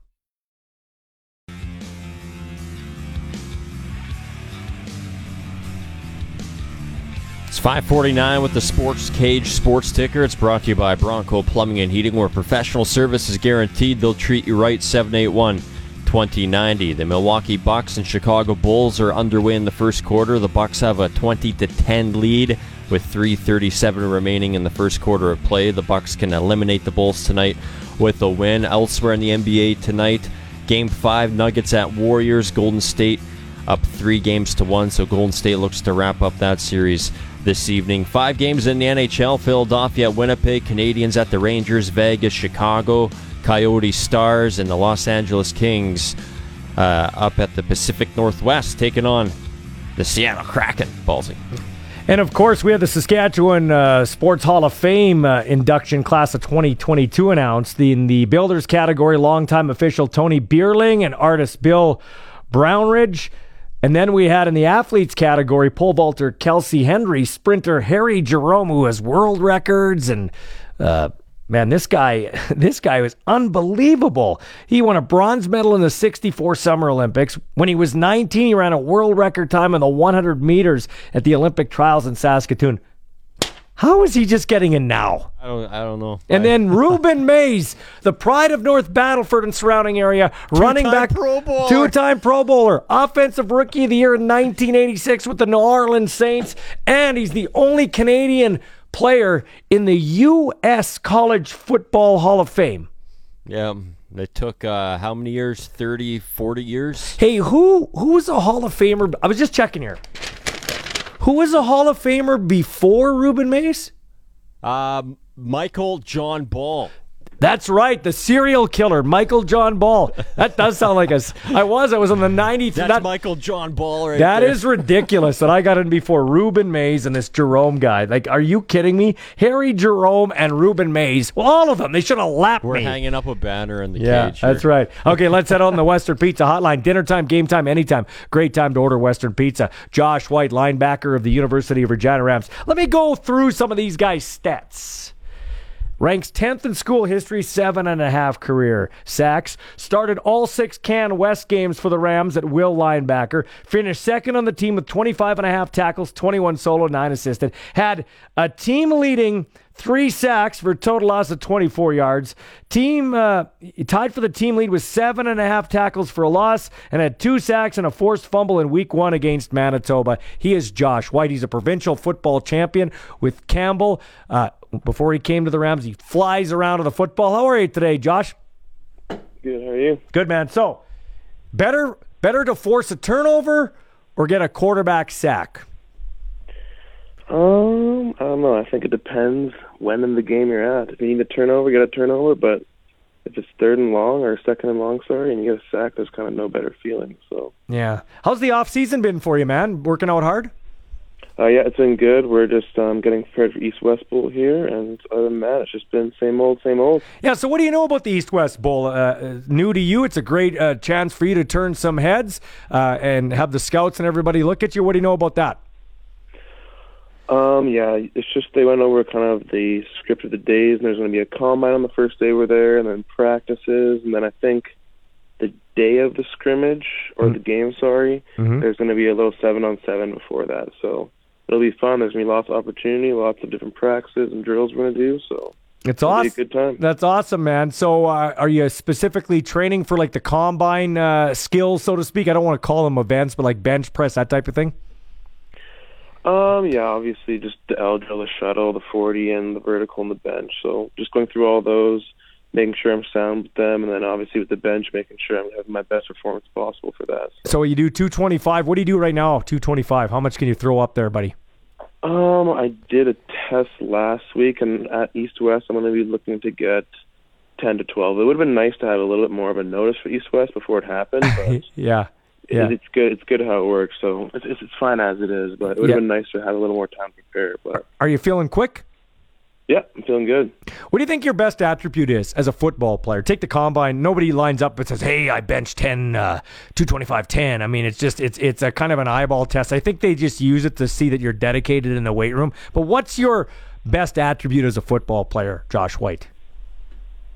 549 with the Sports Cage Sports Ticker. It's brought to you by Bronco Plumbing and Heating, where professional service is guaranteed. They'll treat you right. 781 2090. The Milwaukee Bucks and Chicago Bulls are underway in the first quarter. The Bucks have a 20 to 10 lead with 337 remaining in the first quarter of play. The Bucks can eliminate the Bulls tonight with a win. Elsewhere in the NBA tonight, Game 5 Nuggets at Warriors. Golden State up three games to one. So Golden State looks to wrap up that series this evening. Five games in the NHL Philadelphia Winnipeg, Canadiens at the Rangers, Vegas, Chicago, Coyote Stars, and the Los Angeles Kings uh, up at the Pacific Northwest taking on the Seattle Kraken. Ballsy. And of course, we have the Saskatchewan uh, Sports Hall of Fame uh, induction class of 2022 announced. In the builders category, longtime official Tony Bierling and artist Bill Brownridge. And then we had in the athletes category pole vaulter Kelsie Hendry, sprinter Harry Jerome, who has world records and uh, Man, this guy, this guy was unbelievable. He won a bronze medal in the 64 Summer Olympics. When he was 19, he ran a world record time in the 100 meters at the Olympic trials in Saskatoon. How is he just getting in now? I don't, I don't know. And then Rueben Mayes, the pride of North Battleford and surrounding area, running back, Pro Bowler. two-time Pro Bowler, offensive rookie of the year in 1986 with the New Orleans Saints, and he's the only Canadian player in the U.S. College Football Hall of Fame. Yeah, it took uh, how many years? 30, 40 years? Hey, who who's a Hall of Famer? I was just checking here. Who was a Hall of Famer before Rueben Mayes? Um, Michael John Ball. That's right, the serial killer, Michael John Ball. That does sound like us. I was. I was on the 90th. That's that, Michael John Ball right That there. is ridiculous that I got in before Rueben Mayes and this Jerome guy. Like, are you kidding me? Harry Jerome and Rueben Mayes. Well, all of them. They should have lapped We're me. hanging up a banner in the Yeah, cage. here. that's right. Okay, let's head on the Western Pizza Hotline. Dinner time, game time, anytime. Great time to order Western Pizza. Josh White, linebacker of the University of Regina Rams. Let me go through some of these guys' stats. Ranks 10th in school history, seven and a half career sacks. Started all six Can West games for the Rams at will linebacker. Finished second on the team with 25 and a half tackles, 21 solo, nine assisted. Had a team leading three sacks for total loss of 24 yards. Team uh, tied for the team lead with seven and a half tackles for a loss and had two sacks and a forced fumble in week one against Manitoba. He is Josh White. He's a provincial football champion with Campbell. Uh, before he came to the Rams, he flies around to the football. How are you today, Josh? Good. How are you? Good man. So, better better to force a turnover or get a quarterback sack. Um, I don't know. I think it depends when in the game you're at. If you need a turnover, get a turnover. But if it's third and long or second and long, sorry, and you get a sack, there's kind of no better feeling. So Yeah. How's the off season been for you, man? Working out hard? Uh, yeah, it's been good. We're just um, getting prepared for East West Bowl here, and other than that, it's just been same old, same old. Yeah, so what do you know about the East West Bowl? Uh, new to you, it's a great uh, chance for you to turn some heads uh, and have the scouts and everybody look at you. What do you know about that? Um, yeah, it's just they went over kind of the script of the days, and there's going to be a combine on the first day we're there, and then practices, and then I think the day of the scrimmage or the game, sorry, Mhm. there's going to be a little seven on seven before that. So it'll be fun. There's going to be lots of opportunity, lots of different practices and drills we're going to do. So It's it'll be awesome. a good time. That's awesome, man. So, uh, are you specifically training for like the combine uh, skills, so to speak? I don't want to call them events, but like bench press, that type of thing. Um, yeah, obviously just the L drill, the shuttle, the 40, and the vertical and the bench. So just going through all those, making sure I'm sound with them, and then obviously with the bench, making sure I'm having my best performance possible for that. So you do 225. What do you do right now? 225. How much can you throw up there, buddy? Um, I did a test last week, and at East West, I'm going to be looking to get 10 to 12. It would have been nice to have a little bit more of a notice for East West before it happened, but yeah. Yeah. it, it's good. It's good how it works. So it's, it's, it's fine as it is, but it would Yeah. have been nice to have a little more time to prepare. But Are you feeling quick? Yeah, I'm feeling good. What do you think your best attribute is as a football player? Take the combine. Nobody lines up and says, "Hey, I bench 10, uh, 225, 10." I mean, it's just it's it's a kind of an eyeball test. I think they just use it to see that you're dedicated in the weight room. But what's your best attribute as a football player, Josh White?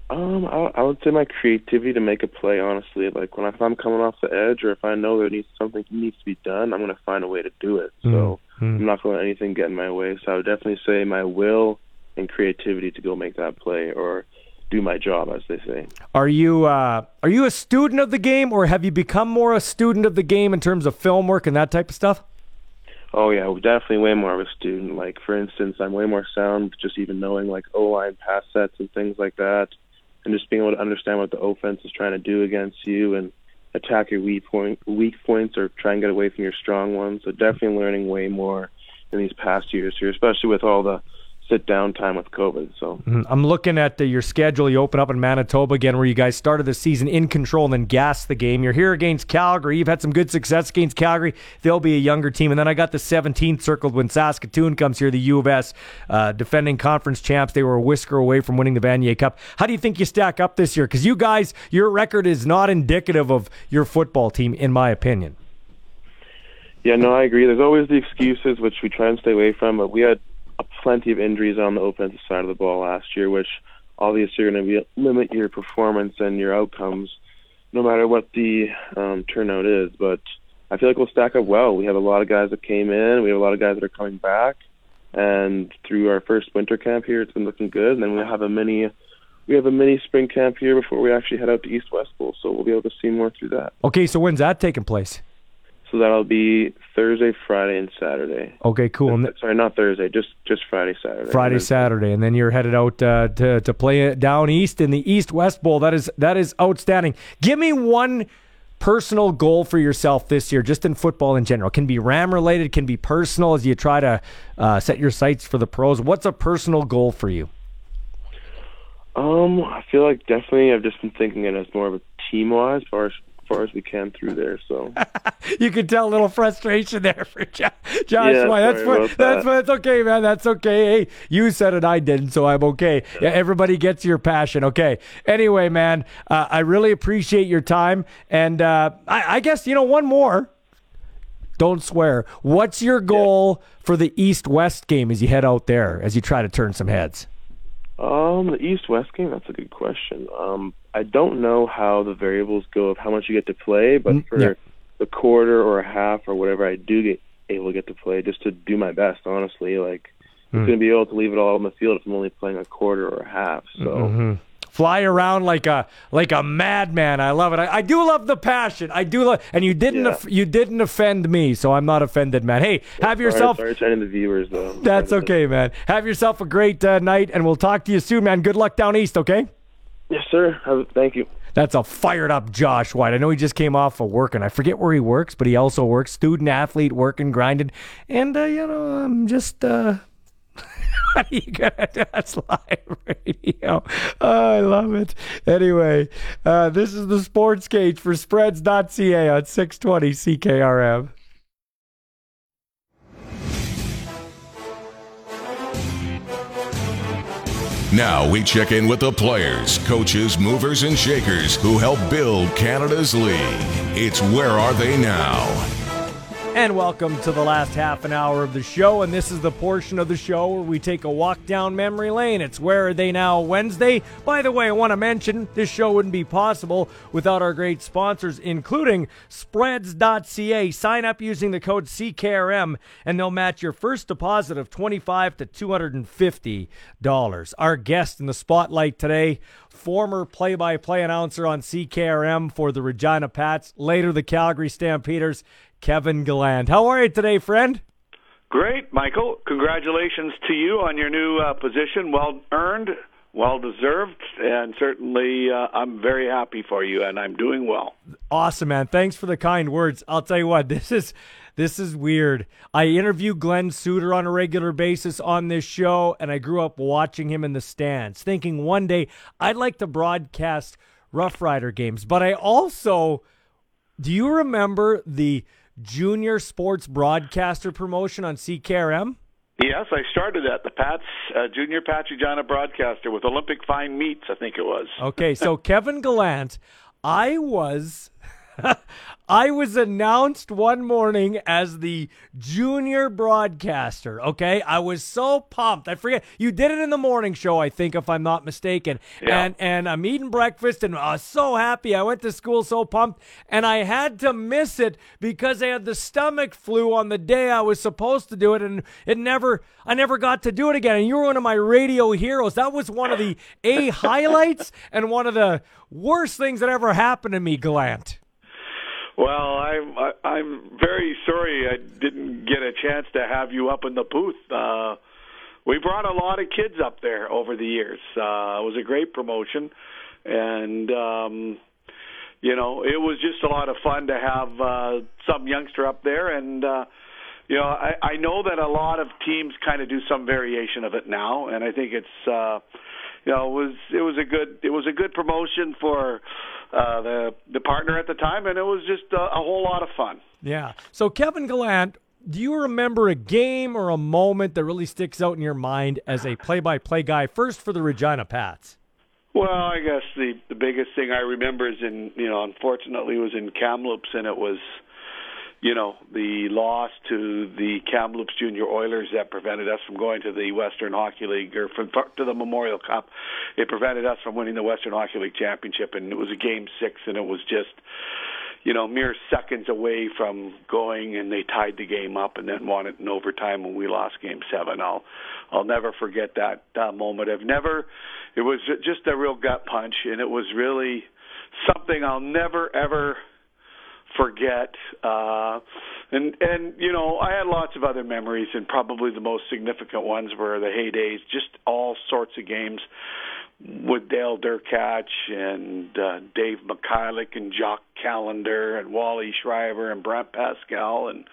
Um, I, I would say my creativity to make a play. Honestly, like when I, if I'm coming off the edge, or if I know there needs something needs to be done, I'm going to find a way to do it. So I'm not going to let anything get in my way. So I would definitely say my will and creativity to go make that play or do my job, as they say. Are you uh, are you a student of the game, or have you become more a student of the game in terms of film work and that type of stuff? Oh yeah, definitely way more of a student. Like for instance, I'm way more sound just even knowing like O line pass sets and things like that, and just being able to understand what the offense is trying to do against you and attack your weak point weak points or try and get away from your strong ones. So definitely learning way more in these past years here, especially with all the sit down time with COVID. So Mhm. I'm looking at uh, your schedule. You open up in Manitoba again, where you guys started the season in control and then gassed the game. You're here against Calgary. You've had some good success against Calgary. They'll be a younger team. And then I got the 17th circled when Saskatoon comes here, the U of S, uh, defending conference champs. They were a whisker away from winning the Vanier Cup. How do you think you stack up this year? Because you guys, your record is not indicative of your football team, in my opinion. Yeah, no, I agree. There's always the excuses, which we try and stay away from, but we had plenty of injuries on the offensive side of the ball last year, which obviously are going to be limit your performance and your outcomes, no matter what the um, turnout is. But I feel like we'll stack up well. We have a lot of guys that came in. We have a lot of guys that are coming back, and through our first winter camp here, it's been looking good. And then we have a mini. We have a mini spring camp here before we actually head out to East West Bowl, so we'll be able to see more through that. Okay, so when's that taking place? So that'll be Thursday, Friday, and Saturday. Okay, cool. And Sorry, not Thursday, just just Friday, Saturday. Friday, And Saturday, and then you're headed out uh, to to play it down east in the East West Bowl. That is that is outstanding. Give me one personal goal for yourself this year, just in football in general. Can be Ram related, can be personal as you try to uh, set your sights for the pros. What's a personal goal for you? Um, I feel like definitely I've just been thinking it as more of a team wise, as far as far as we can through there. So You can tell a little frustration there for Jo- Josh Yeah. That's about that's that. that's okay, man. That's okay. Hey, you said it, I didn't, so I'm okay. Yeah, everybody gets your passion. Okay. Anyway, man, uh, I really appreciate your time, and uh, I, I guess you know one more. Don't swear. What's your goal for the East West game as you head out there as you try to turn some heads? Um, the East West game, that's a good question. Um, I don't know how the variables go of how much you get to play, but Mm, for yeah. the quarter or a half or whatever I do get able to get to play, just to do my best, honestly. Like, Mm. I'm going to be able to leave it all on the field if I'm only playing a quarter or a half. So, Mhm. Fly around like a like a madman. I love it. I, I do love the passion. I do love, and you didn't Yeah. you didn't offend me, so I'm not offended, man. Hey, have yourself. Sorry, to the viewers, though. That's okay, man. Have yourself a great uh, night, and we'll talk to you soon, man. Good luck down east, okay? Yes, sir. Thank you. That's a fired up Josh White. I know he just came off of work, and I forget where he works, but he also works student athlete, working, grinding, and uh, you know, I'm just. Uh, you? That's live radio. Oh, I love it. Anyway, uh, this is the sports cage for spreads.ca on 620 CKRM. Now we check in with the players, coaches, movers, and shakers who help build Canada's league. It's Where Are They Now? And welcome to the last half an hour of the show. And this is the portion of the show where we take a walk down memory lane. It's Where Are They Now Wednesday. By the way, I want to mention this show wouldn't be possible without our great sponsors, including spreads.ca. Sign up using the code CKRM and they'll match your first deposit of 25 to $250. Our guest in the spotlight today, former play by play announcer on CKRM for the Regina Pats, later the Calgary Stampeders. Kevin Gallant. How are you today, friend? Great, Michael. Congratulations to you on your new uh, position. Well earned, well deserved, and certainly uh, I'm very happy for you, and I'm doing well. Awesome, man. Thanks for the kind words. I'll tell you what, this is this is weird. I interview Glenn Suter on a regular basis on this show, and I grew up watching him in the stands, thinking one day I'd like to broadcast Rough Rider games. But I also, do you remember the junior sports broadcaster promotion on CKRM? Yes, I started at the Pats uh, Junior Pats Regina broadcaster with Olympic Fine Meats, I think it was. Okay, so Kevin Gallant, I was I was announced one morning as the junior broadcaster. Okay, I was so pumped. I forget you did it in the morning show, I think, if I'm not mistaken. Yeah. And and I'm eating breakfast, and I was so happy. I went to school so pumped, and I had to miss it because I had the stomach flu on the day I was supposed to do it, and it never. I never got to do it again. And you were one of my radio heroes. That was one of the A highlights and one of the worst things that ever happened to me, Gallant. Well, I'm I'm very sorry I didn't get a chance to have you up in the booth. Uh, we brought a lot of kids up there over the years. Uh, it was a great promotion, and um, you know it was just a lot of fun to have uh, some youngster up there. And uh, you know I, I know that a lot of teams kind of do some variation of it now, and I think it's. Uh, you know, it was it was a good it was a good promotion for uh, the the partner at the time, and it was just a, a whole lot of fun. Yeah. So Kevin Gallant, do you remember a game or a moment that really sticks out in your mind as a play-by-play guy? First for the Regina Pats. Well, I guess the the biggest thing I remember is in you know, unfortunately, was in Kamloops, and it was you know, the loss to the Kamloops Junior Oilers that prevented us from going to the Western Hockey League or from, to the Memorial Cup. It prevented us from winning the Western Hockey League championship, and it was a game six, and it was just, you know, mere seconds away from going, and they tied the game up and then won it in overtime when we lost game seven. I'll, I'll never forget that uh, moment. I've never. It was just a real gut punch, and it was really something I'll never ever forget. Uh, and and you know, I had lots of other memories, and probably the most significant ones were the heydays, just all sorts of games with Dale Derkach and uh, Dave Michayluk and Jock Callander and Wally Schreiber and Brent Pascal and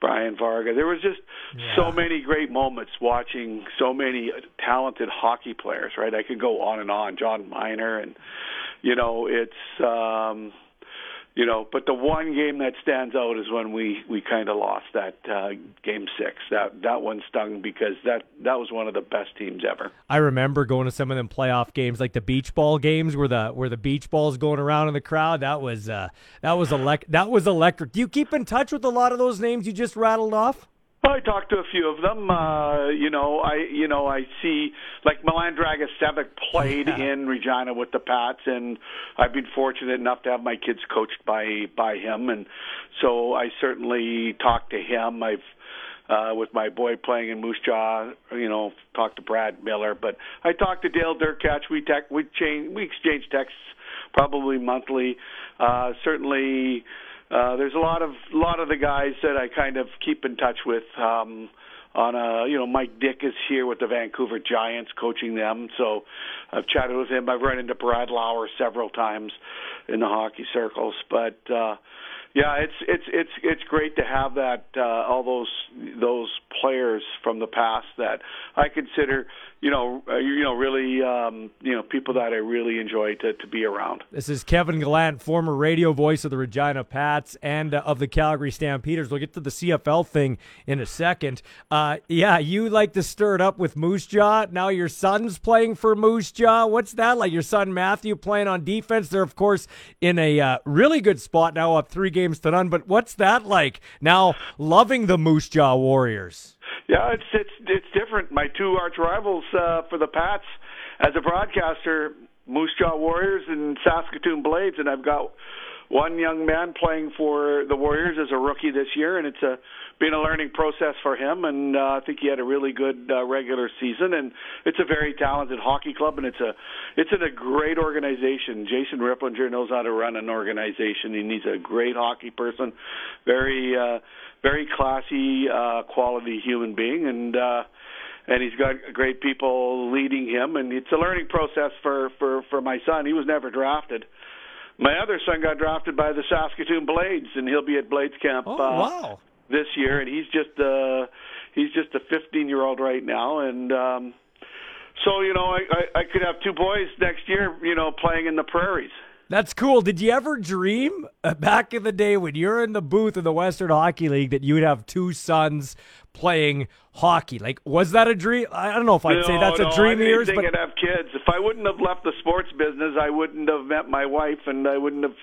Brian Varga. There was just yeah. so many great moments watching so many talented hockey players. Right, I could go on and on. John Miner and you know, it's um you know, but the one game that stands out is when we we kind of lost that uh, game six. That that one stung because that that was one of the best teams ever. I remember going to some of them playoff games, like the beach ball games, where the where the beach balls going around in the crowd. That was uh, that was elect that was electric. Do you keep in touch with a lot of those names you just rattled off? I talked to a few of them. Uh, you know, I you know I see like Milan Dragicevic played yeah. in Regina with the Pats, and I've been fortunate enough to have my kids coached by by him, and so I certainly talked to him. I've uh, with my boy playing in Moose Jaw, you know, talked to Brad Miller, but I talked to Dale Derkach. We tech, we change, we exchange texts probably monthly. Uh, certainly uh, there's a lot of lot of the guys that I kind of keep in touch with um, on a you know Mike Dyck is here with the Vancouver Giants coaching them. So I've chatted with him. I've run into Brad Lauer several times in the hockey circles. But uh yeah it's it's it's it's great to have that uh all those those players from the past that I consider you know uh, you know really um you know people that I really enjoy to to be around This is Kevin Gallant, former radio voice of the Regina Pats and uh, of the Calgary Stampeders. We'll get to the CFL thing in a second. Uh, yeah, you like to stir it up with Moose Jaw. Now your son's playing for Moose Jaw. What's that like? Your son Matthew playing on defense. They're, of course, in a uh, really good spot now, up three games to none. But what's that like now loving the Moose Jaw Warriors? Yeah, it's it's it's different. My two arch rivals uh, for the Pats as a broadcaster, Moose Jaw Warriors and Saskatoon Blades, and I've got one young man playing for the Warriors as a rookie this year, and it's a been a learning process for him. And uh, I think he had a really good uh, regular season, and it's a very talented hockey club, and it's a it's in a great organization. Jason Ripplinger knows how to run an organization, and he's a great hockey person, very. Uh, very classy, uh, quality human being, and uh, and he's got great people leading him, and it's a learning process for for for my son. He was never drafted. My other son got drafted by the Saskatoon Blades, and he'll be at Blades camp Oh, uh, wow. This year, and he's just uh he's just a 15 year old right now, and um, so you know I, I I could have two boys next year, you know, playing in the prairies. That's cool. Did you ever dream uh, back in the day when you're in the booth of the Western Hockey League that you would have two sons playing hockey? Like, was that a dream? I don't know if I'd no, say that's no, a dream I of yours, but I'd have kids. If I wouldn't have left the sports business, I wouldn't have met my wife, and I wouldn't have.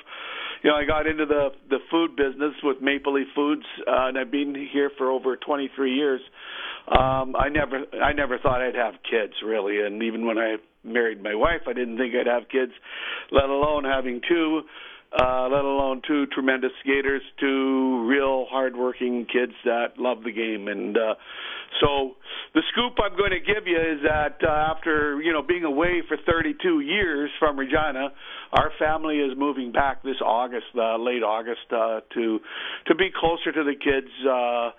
You know, I got into the the food business with Maple Leaf Foods, uh, and I've been here for over 23 years. Um, I never, I never thought I'd have kids, really, and even when I married my wife, I didn't think I'd have kids, let alone having two. Uh, let alone two tremendous skaters, two real hardworking kids that love the game, and uh, so the scoop I'm going to give you is that uh, after you know being away for 32 years from Regina, our family is moving back this August, uh, late August, uh, to to be closer to the kids. Uh,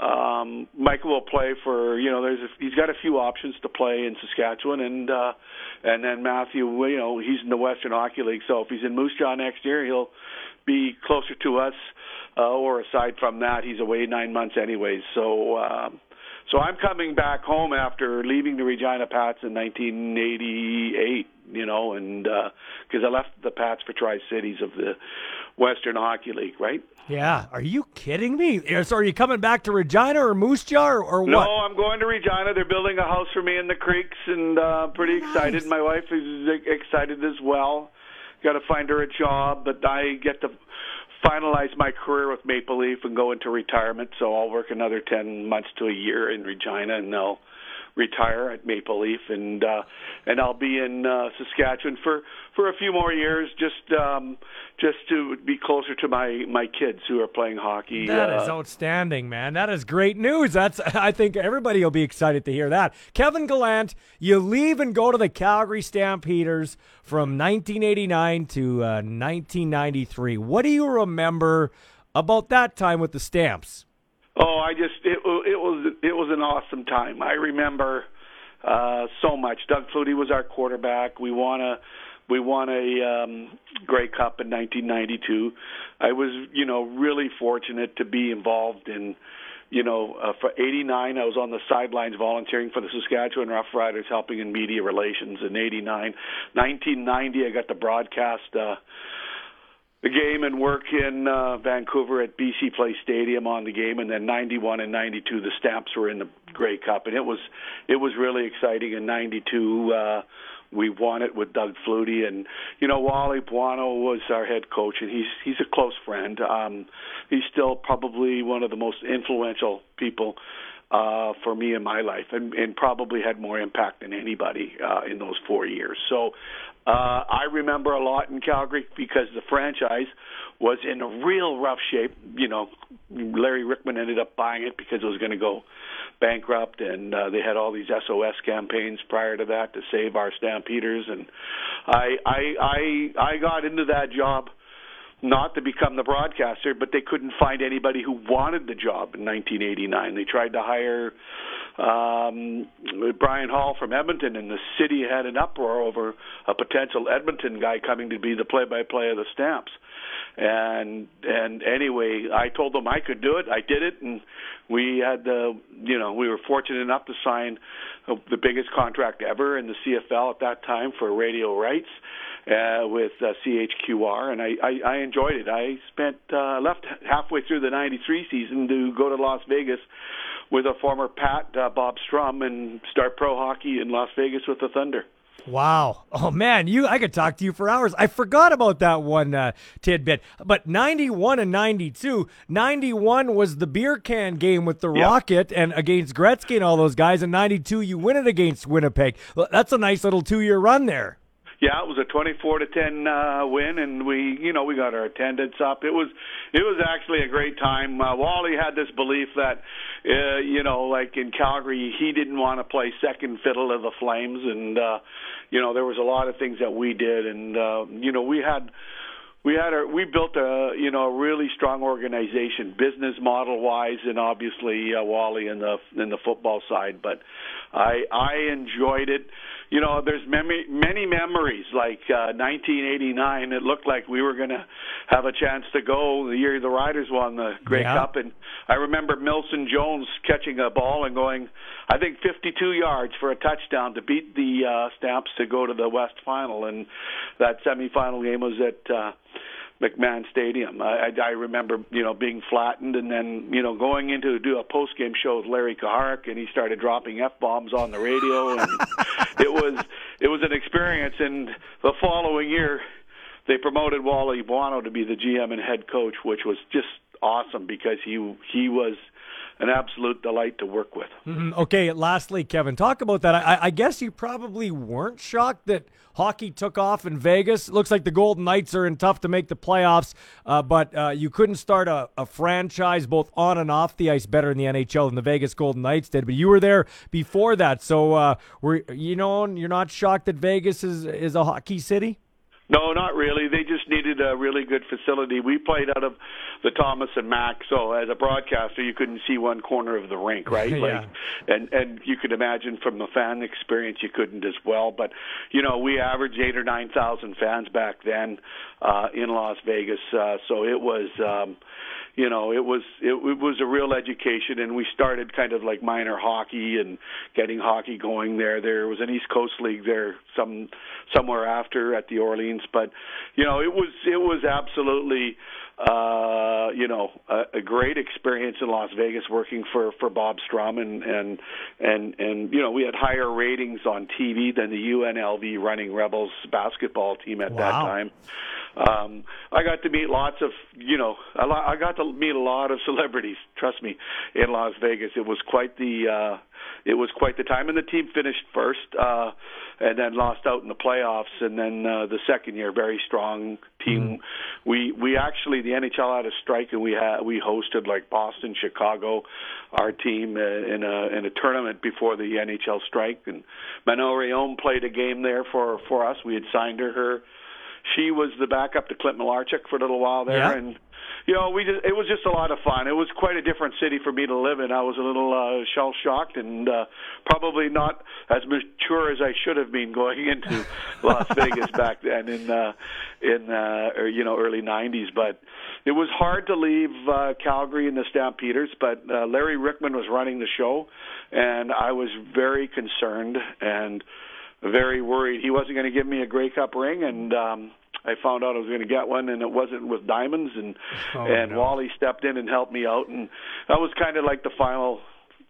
um, Michael will play for you know there's a, he's got a few options to play in Saskatchewan and uh, and then Matthew you know he's in the Western Hockey League so if he's in Moose Jaw next year he'll be closer to us uh, or aside from that he's away nine months anyways. So um, so I'm coming back home after leaving the Regina Pats in 1988 you know and because uh, I left the Pats for Tri Cities of the Western Hockey League right yeah, are you kidding me? So are you coming back to Regina or Moose Jaw or, or no. I'm going to Regina. They're building a house for me in the creeks, and uh, pretty excited. My wife is excited as well. Got to find her a job, but I get to finalize my career with Maple Leaf and go into retirement. So I'll work another ten months to a year in Regina, and they'll retire at Maple Leaf, and uh, and I'll be in uh, Saskatchewan for for a few more years, just um, just to be closer to my my kids who are playing hockey. That uh, is outstanding, man. That is great news. That's I think everybody will be excited to hear that. Kevin Gallant, you leave and go to the Calgary Stampeders from 1989 to uh, 1993. What do you remember about that time with the Stamps? Oh, I just it it was it was an awesome time. I remember uh so much. Doug Flutie was our quarterback. We won a we won a um Grey Cup in 1992. I was, you know, really fortunate to be involved in you know, uh, for 89, I was on the sidelines volunteering for the Saskatchewan Roughriders, helping in media relations in 89. 1990, I got to broadcast uh, the game and work in uh, Vancouver at BC Place Stadium on the game, and then 91 and 92 the Stamps were in the Grey Cup, and it was it was really exciting. In 92, uh, we won it with Doug Flutie, and you know Wally Buono was our head coach, and he's he's a close friend. Um, he's still probably one of the most influential people uh, for me in my life, and, and probably had more impact than anybody uh, in those four years. So uh, I remember a lot in Calgary because the franchise was in a real rough shape. You know, Larry Ryckman ended up buying it because it was going to go bankrupt, and uh, they had all these SOS campaigns prior to that to save our Stampeders. And I, I, I, I got into that job not to become the broadcaster, but they couldn't find anybody who wanted the job in 1989. They tried to hire um, Bryan Hall from Edmonton, and the city had an uproar over a potential Edmonton guy coming to be the play-by-play of the Stamps. And and anyway, I told them I could do it. I did it, and we had the you know we were fortunate enough to sign the biggest contract ever in the CFL at that time for radio rights uh, with uh, CHQR, and I, I, I enjoyed it. I spent uh, left halfway through the '93 season to go to Las Vegas with a former Pat uh, Bob Strumm and start pro hockey in Las Vegas with the Thunder. Wow. Oh man, you I could talk to you for hours. I forgot about that one uh, tidbit. But 91 and 92, 91 was the beer can game with the Yeah. Rocket and against Gretzky and all those guys and 92 you win it against Winnipeg. That's a nice little 2-year run there. Yeah, it was a 24 to 10 uh, win, and we, you know, we got our attendance up. It was, it was actually a great time. Uh, Wally had this belief that, uh, you know, like in Calgary, he didn't want to play second fiddle to the Flames, and uh, you know, there was a lot of things that we did, and uh, you know, we had we had a we built a you know a really strong organization business model wise and obviously uh, Wally in the in the football side but I I enjoyed it you know there's many many memories like uh 1989 it looked like we were going to have a chance to go the year the Riders won the Grey Yeah. Cup and I remember Milson Jones catching a ball and going I think 52 yards for a touchdown to beat the uh Stamps to go to the West final and that semifinal game was at uh McMahon Stadium. I, I, I remember, you know, being flattened and then, you know, going into do a post game show with Larry Kaharik, and he started dropping f bombs on the radio, and it was it was an experience. And the following year, they promoted Wally Buono to be the GM and head coach, which was just awesome because he he was an absolute delight to work with. Mhm. Okay, lastly, Kevin, talk about that. I, I guess you probably weren't shocked that hockey took off in Vegas. It looks like the Golden Knights are in tough to make the playoffs, uh, but uh, you couldn't start a, a franchise both on and off the ice better in the NHL than the Vegas Golden Knights did. But you were there before that, so uh, were you know you're not shocked that Vegas is is a hockey city? No, not really. They just needed a really good facility. We played out of the Thomas and Mack, so as a broadcaster, you couldn't see one corner of the rink, right? Yeah. Like, and and you could imagine from the fan experience, you couldn't as well. But you know, we averaged eight or nine thousand fans back then uh, in Las Vegas, uh, so it was. Um, you know, it was it, it was a real education, and we started kind of like minor hockey and getting hockey going there. There was an East Coast League there some somewhere after at the Orleans, but you know, it was it was absolutely uh, you know a, a great experience in Las Vegas working for for Bob Strumm and and and and you know we had higher ratings on TV than the UNLV Running Rebels basketball team at that time. Um, I got to meet lots of, you know, a lot, I got to meet a lot of celebrities. Trust me, in Las Vegas, it was quite the, uh, it was quite the time. And the team finished first, uh, and then lost out in the playoffs. And then uh, the second year, very strong team. We we actually the NHL had a strike, and we had we hosted like Boston, Chicago, our team uh, in a in a tournament before the NHL strike. And Manon Rhéaume played a game there for for us. We had signed her. her she was the backup to Clint Malarchuk for a little while there, Yeah. and you know, we just, it was just a lot of fun. It was quite a different city for me to live in. I was a little uh, shell shocked and uh, probably not as mature as I should have been going into Las Vegas back then in uh, in uh, or, you know early '90s. But it was hard to leave uh, Calgary and the Stampeders. But uh, Larry Ryckman was running the show, and I was very concerned and very worried he wasn't going to give me a Grey Cup ring, and um, I found out I was going to get one, and it wasn't with diamonds, and Oh, and no. Wally stepped in and helped me out, and that was kind of like the final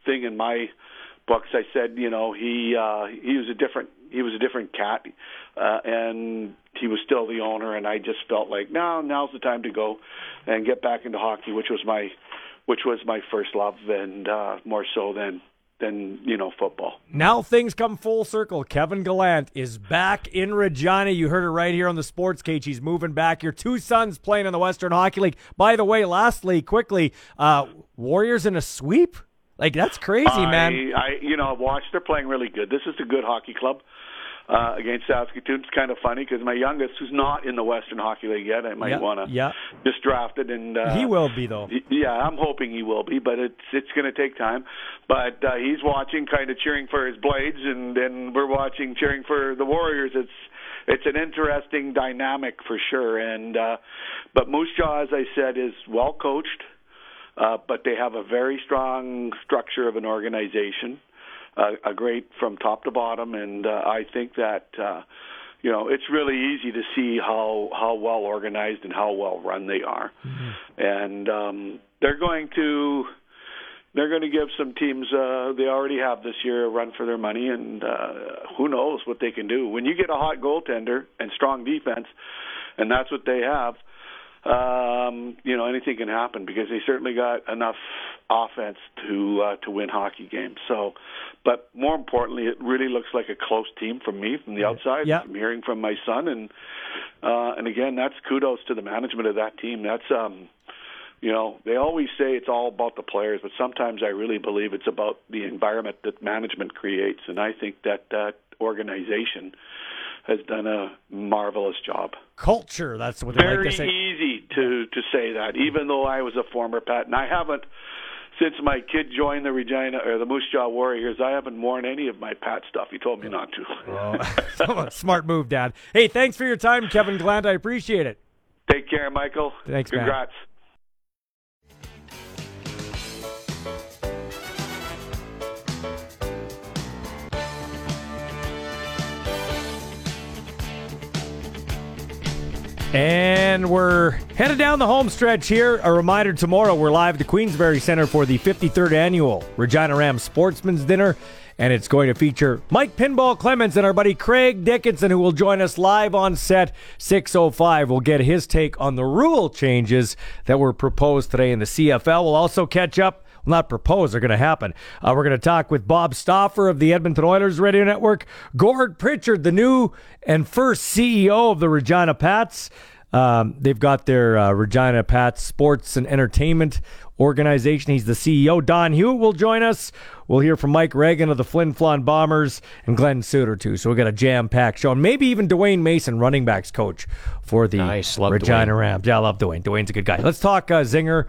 thing in my books. I said, you know, he uh, he was a different he was a different cat, uh, and he was still the owner, and I just felt like now now's the time to go and get back into hockey, which was my which was my first love, and uh, more so than than you know football. Now things come full circle. Kevin Gallant is back in Regina. You heard it right here on the Sports Cage. He's moving back. Your two sons playing in the Western Hockey League. By the way, lastly, quickly, uh, Warriors in a sweep? Like that's crazy, man. I, I, you know, I've watched. They're playing really good. This is a good hockey club. Uh, against Saskatoon. It's kind of funny because my youngest, who's not in the Western Hockey League yet, I might Yeah, want to yeah. just draft it. And uh, he will be though. Yeah, I'm hoping he will be, but it's it's going to take time. But uh, he's watching, kind of cheering for his Blades, and then we're watching, cheering for the Warriors. It's it's an interesting dynamic for sure. And uh, but Moose Jaw, as I said, is well coached, uh, but they have a very strong structure of an organization, uh, a great from top to bottom, and uh, I think that. Uh, you know, it's really easy to see how how well organized and how well run they are, and um, they're going to they're going to give some teams uh, they already have this year a run for their money, and uh, who knows what they can do when you get a hot goaltender and strong defense, and that's what they have. Um, you know, anything can happen because they certainly got enough offense to uh, to win hockey games. So, but more importantly, it really looks like a close team from me from the outside. Yeah. I'm hearing from my son, and uh, and again, that's kudos to the management of that team. That's um, you know, they always say it's all about the players, but sometimes I really believe it's about the environment that management creates, and I think that that organization has done a marvelous job. Culture. That's what they Very like to say. easy to to say that, even though I was a former Pat, and I haven't since my kid joined the Regina or the Moose Jaw Warriors. I haven't worn any of my Pat stuff. He told me not to. Oh, oh Smart move, Dad. Hey, thanks for your time, Kevin Gallant. I appreciate it. Take care, Michael. Thanks, man. And we're headed down the home stretch here. A reminder tomorrow we're live at the Queensbury Center for the 53rd annual Regina Rams Sportsman's Dinner. And it's going to feature Mike Pinball Clemons and our buddy Craig Dickenson, who will join us live on set 605. We'll get his take on the rule changes that were proposed today in the CFL. We'll also catch up well, not proposed, they're going to happen. Uh, we're going to talk with Bob Stauffer of the Edmonton Oilers Radio Network, Gord Pritchard, the new and first CEO of the Regina Pats. Um, they've got their uh, Regina Pats Sports and Entertainment organization. He's the CEO. Don Hewitt will join us. We'll hear from Mike Reagan of the Flin Flon Bombers and Glenn Suter, too. So we got a jam packed show. And maybe even Dwayne Mason, running backs coach for the Nice. Regina Dwayne. Rams. Yeah, I love Dwayne. Dwayne's a good guy. Let's talk uh, Zinger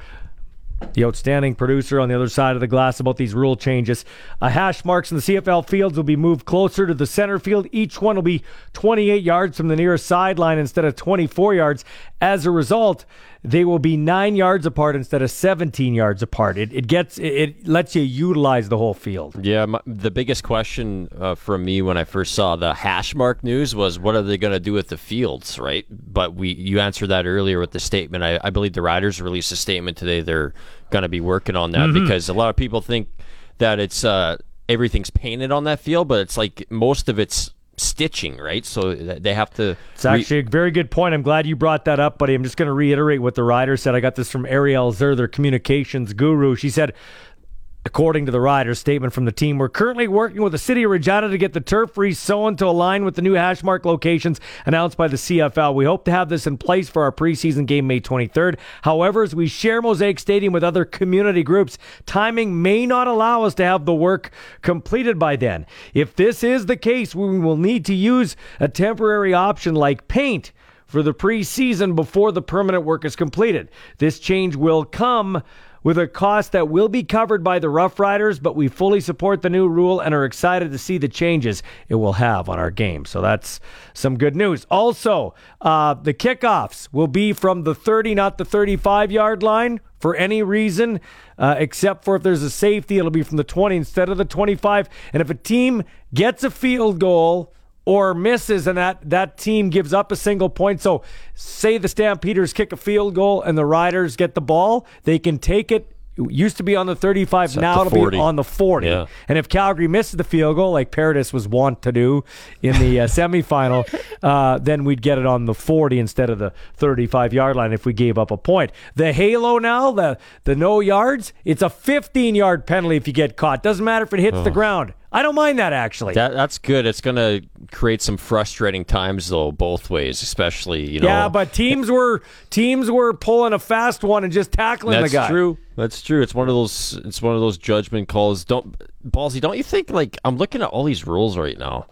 the outstanding producer on the other side of the glass about these rule changes. Uh, hash marks in the CFL fields will be moved closer to the center field. Each one will be 28 yards from the nearest sideline instead of 24 yards. As a result, they will be nine yards apart instead of 17 yards apart. It, it gets it, it lets you utilize the whole field. Yeah, my, the biggest question uh, from me when I first saw the hash mark news was, what are they going to do with the fields, right? But we, you answered that earlier with the statement. I, I believe the Riders released a statement today. They're going to be working on that Mm-hmm. because a lot of people think that it's uh, everything's painted on that field, but it's like most of it's stitching, right? So they have to. It's actually a very good point. I'm glad you brought that up, buddy. I'm just going to reiterate what the rider said. I got this from Ariel Zer, their communications guru. She said, According to the rider's statement from the team, we're currently working with the city of Regina to get the turf resown to align with the new hash mark locations announced by the CFL. We hope to have this in place for our preseason game May 23rd. However, as we share Mosaic Stadium with other community groups, timing may not allow us to have the work completed by then. If this is the case, we will need to use a temporary option like paint for the preseason before the permanent work is completed. This change will come with a cost that will be covered by the Rough Riders, but we fully support the new rule and are excited to see the changes it will have on our game. So that's some good news. Also, uh, the kickoffs will be from the 30, not the 35 yard line for any reason, uh, except for if there's a safety, it'll be from the 20 instead of the 25. And if a team gets a field goal, or misses and that that team gives up a single point. So say the Stampeders kick a field goal and the Riders get the ball, they can take it. It used to be on the 35, at now it'll 40. be on the 40. Yeah. And if Calgary misses the field goal, like Paredes was wont to do in the uh, semifinal, uh, then we'd get it on the 40 instead of the 35 yard line if we gave up a point. The halo now, the the no yards, it's a 15 yard penalty if you get caught. Doesn't matter if it hits the ground. I don't mind that actually. That, that's good. It's going to create some frustrating times though, both ways, especially you know. Yeah, but teams were teams were pulling a fast one and just tackling That's the guy. That's true. That's true. It's one of those. It's one of those judgment calls. Don't ballsy. Don't you think? Like I'm looking at all these rules right now.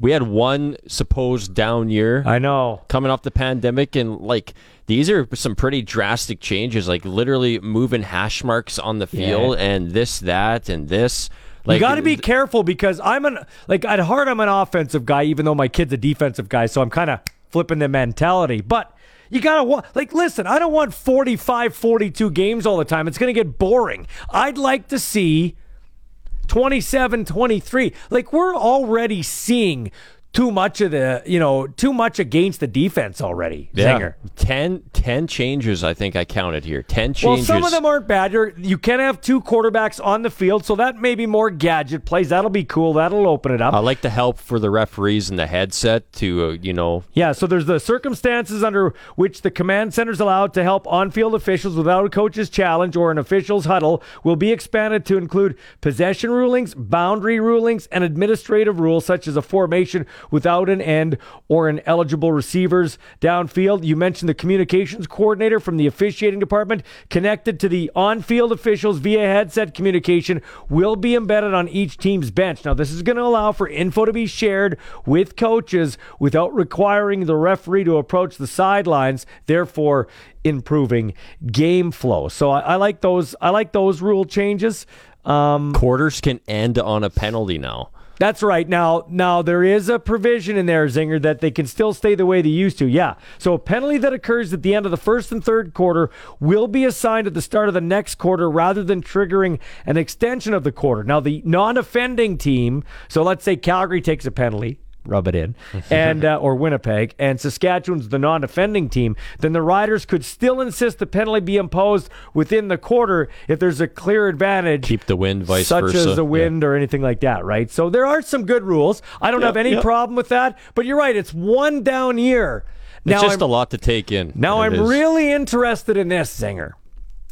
we had one supposed down year. I know. Coming off the pandemic, and like these are some pretty drastic changes, like literally moving hash marks on the field Yeah. and this, that, and this. Like you got to be careful because I'm an like at heart I'm an offensive guy, even though my kid's a defensive guy. So I'm kind of flipping the mentality. But you gotta wa- like listen. I don't want 45, 42 games all the time. It's gonna get boring. I'd like to see 27, 23. Like we're already seeing too much of the you know too much against the defense already. Yeah. Zinger. 10, 10 changes, I think I counted here. 10 changes. Well, some of them aren't bad. You're, you can have two quarterbacks on the field, so that may be more gadget plays. That'll be cool. That'll open it up. I like the help for the referees and the headset to, uh, you know, Yeah, so there's the circumstances under which the command center is allowed to help on-field officials without a coach's challenge or an official's huddle will be expanded to include possession rulings, boundary rulings, and administrative rules such as a formation without an end or an eligible receivers downfield. You mentioned the communications coordinator from the officiating department connected to the on-field officials via headset communication will be embedded on each team's bench. Now, this is going to allow for info to be shared with coaches without requiring the referee to approach the sidelines, therefore improving game flow. So I, I like those. I like those rule changes. Um, quarters can end on a penalty now. That's right. Now, now there is a provision in there, Zinger, that they can still stay the way they used to. Yeah. So a penalty that occurs at the end of the first and third quarter will be assigned at the start of the next quarter rather than triggering an extension of the quarter. Now, the non-offending team. So let's say Calgary takes a penalty. Rub it in, and uh, or Winnipeg, and Saskatchewan's the non-defending team. Then the Riders could still insist the penalty be imposed within the quarter if there's a clear advantage Keep the wind, vice such versa. Such as the wind or anything like that, right? So there are some good rules. I don't Yeah, have any yeah. problem with that, but you're right. It's one down year. Now it's just I'm, a lot to take in. now It I'm is. really interested in this, Zinger.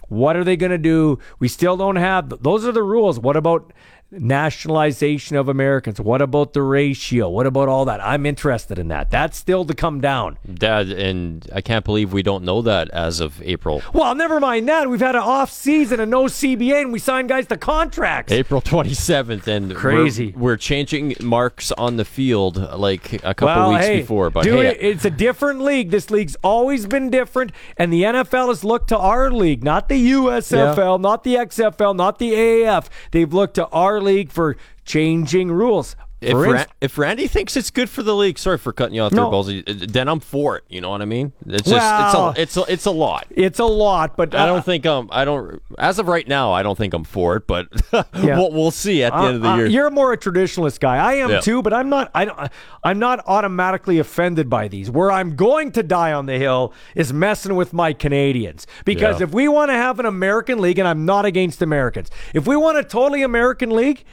What are they going to do? We still don't have those are the rules. What about nationalization of Americans? What about the ratio? What about all that? I'm interested in that. That's still to come down. Dad, and I can't believe we don't know that as of April. Well, never mind that. We've had an off season and no CBA, and we signed guys to contracts. April 27th, and Crazy. We're, we're changing marks on the field like a couple well, weeks hey, before. But dude, hey, it's a different league. This league's always been different, and the NFL has looked to our league, not the USFL, not the XFL, not the AAF. They've looked to our league for changing rules. If, Ra- if Randy thinks it's good for the league, sorry for cutting you off there, No. Ballsy, then I'm for it. You know what I mean? It's just Well- it's a it's a, it's a lot. it's a lot, but I uh, don't think um I don't as of right now I don't think I'm for it, but Yeah. we'll, we'll see at the end of the Uh, uh, year. You're more a traditionalist guy. I am Yeah. too, but I'm not. I don't, I'm not automatically offended by these. Where I'm going to die on the hill is messing with my Canadians because Yeah. if we want to have an American league, and I'm not against Americans, if we want a totally American league,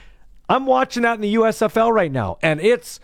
I'm watching that in the USFL right now, and it's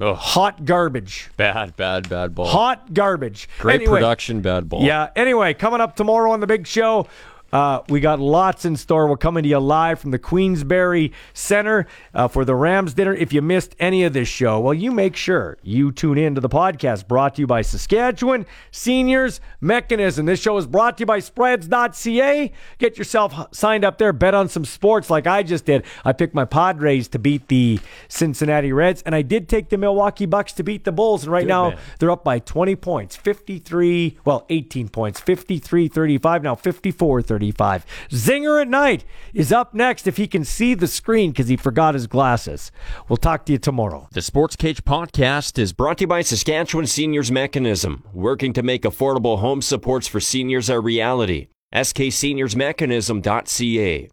Ugh, hot garbage. bad, bad, bad ball. Hot garbage. Great Anyway, production, bad ball. yeah. Anyway, coming up tomorrow on the big show. Uh, we got lots in store. We're coming to you live from the Queensbury Center uh, for the Rams dinner. If you missed any of this show, well, you make sure you tune in to the podcast brought to you by Saskatchewan Seniors Mechanism. This show is brought to you by Spreads.ca. Get yourself signed up there. Bet on some sports like I just did. I picked my Padres to beat the Cincinnati Reds, and I did take the Milwaukee Bucks to beat the Bulls. And right Good now, man. they're up by 20 points, 53, well, 18 points, 53 35, now 54 35. Zinger at night is up next if he can see the screen because he forgot his glasses. We'll talk to you tomorrow. The Sports Cage podcast is brought to you by Saskatchewan Seniors Mechanism, working to make affordable home supports for seniors a reality. SKSeniorsMechanism.ca.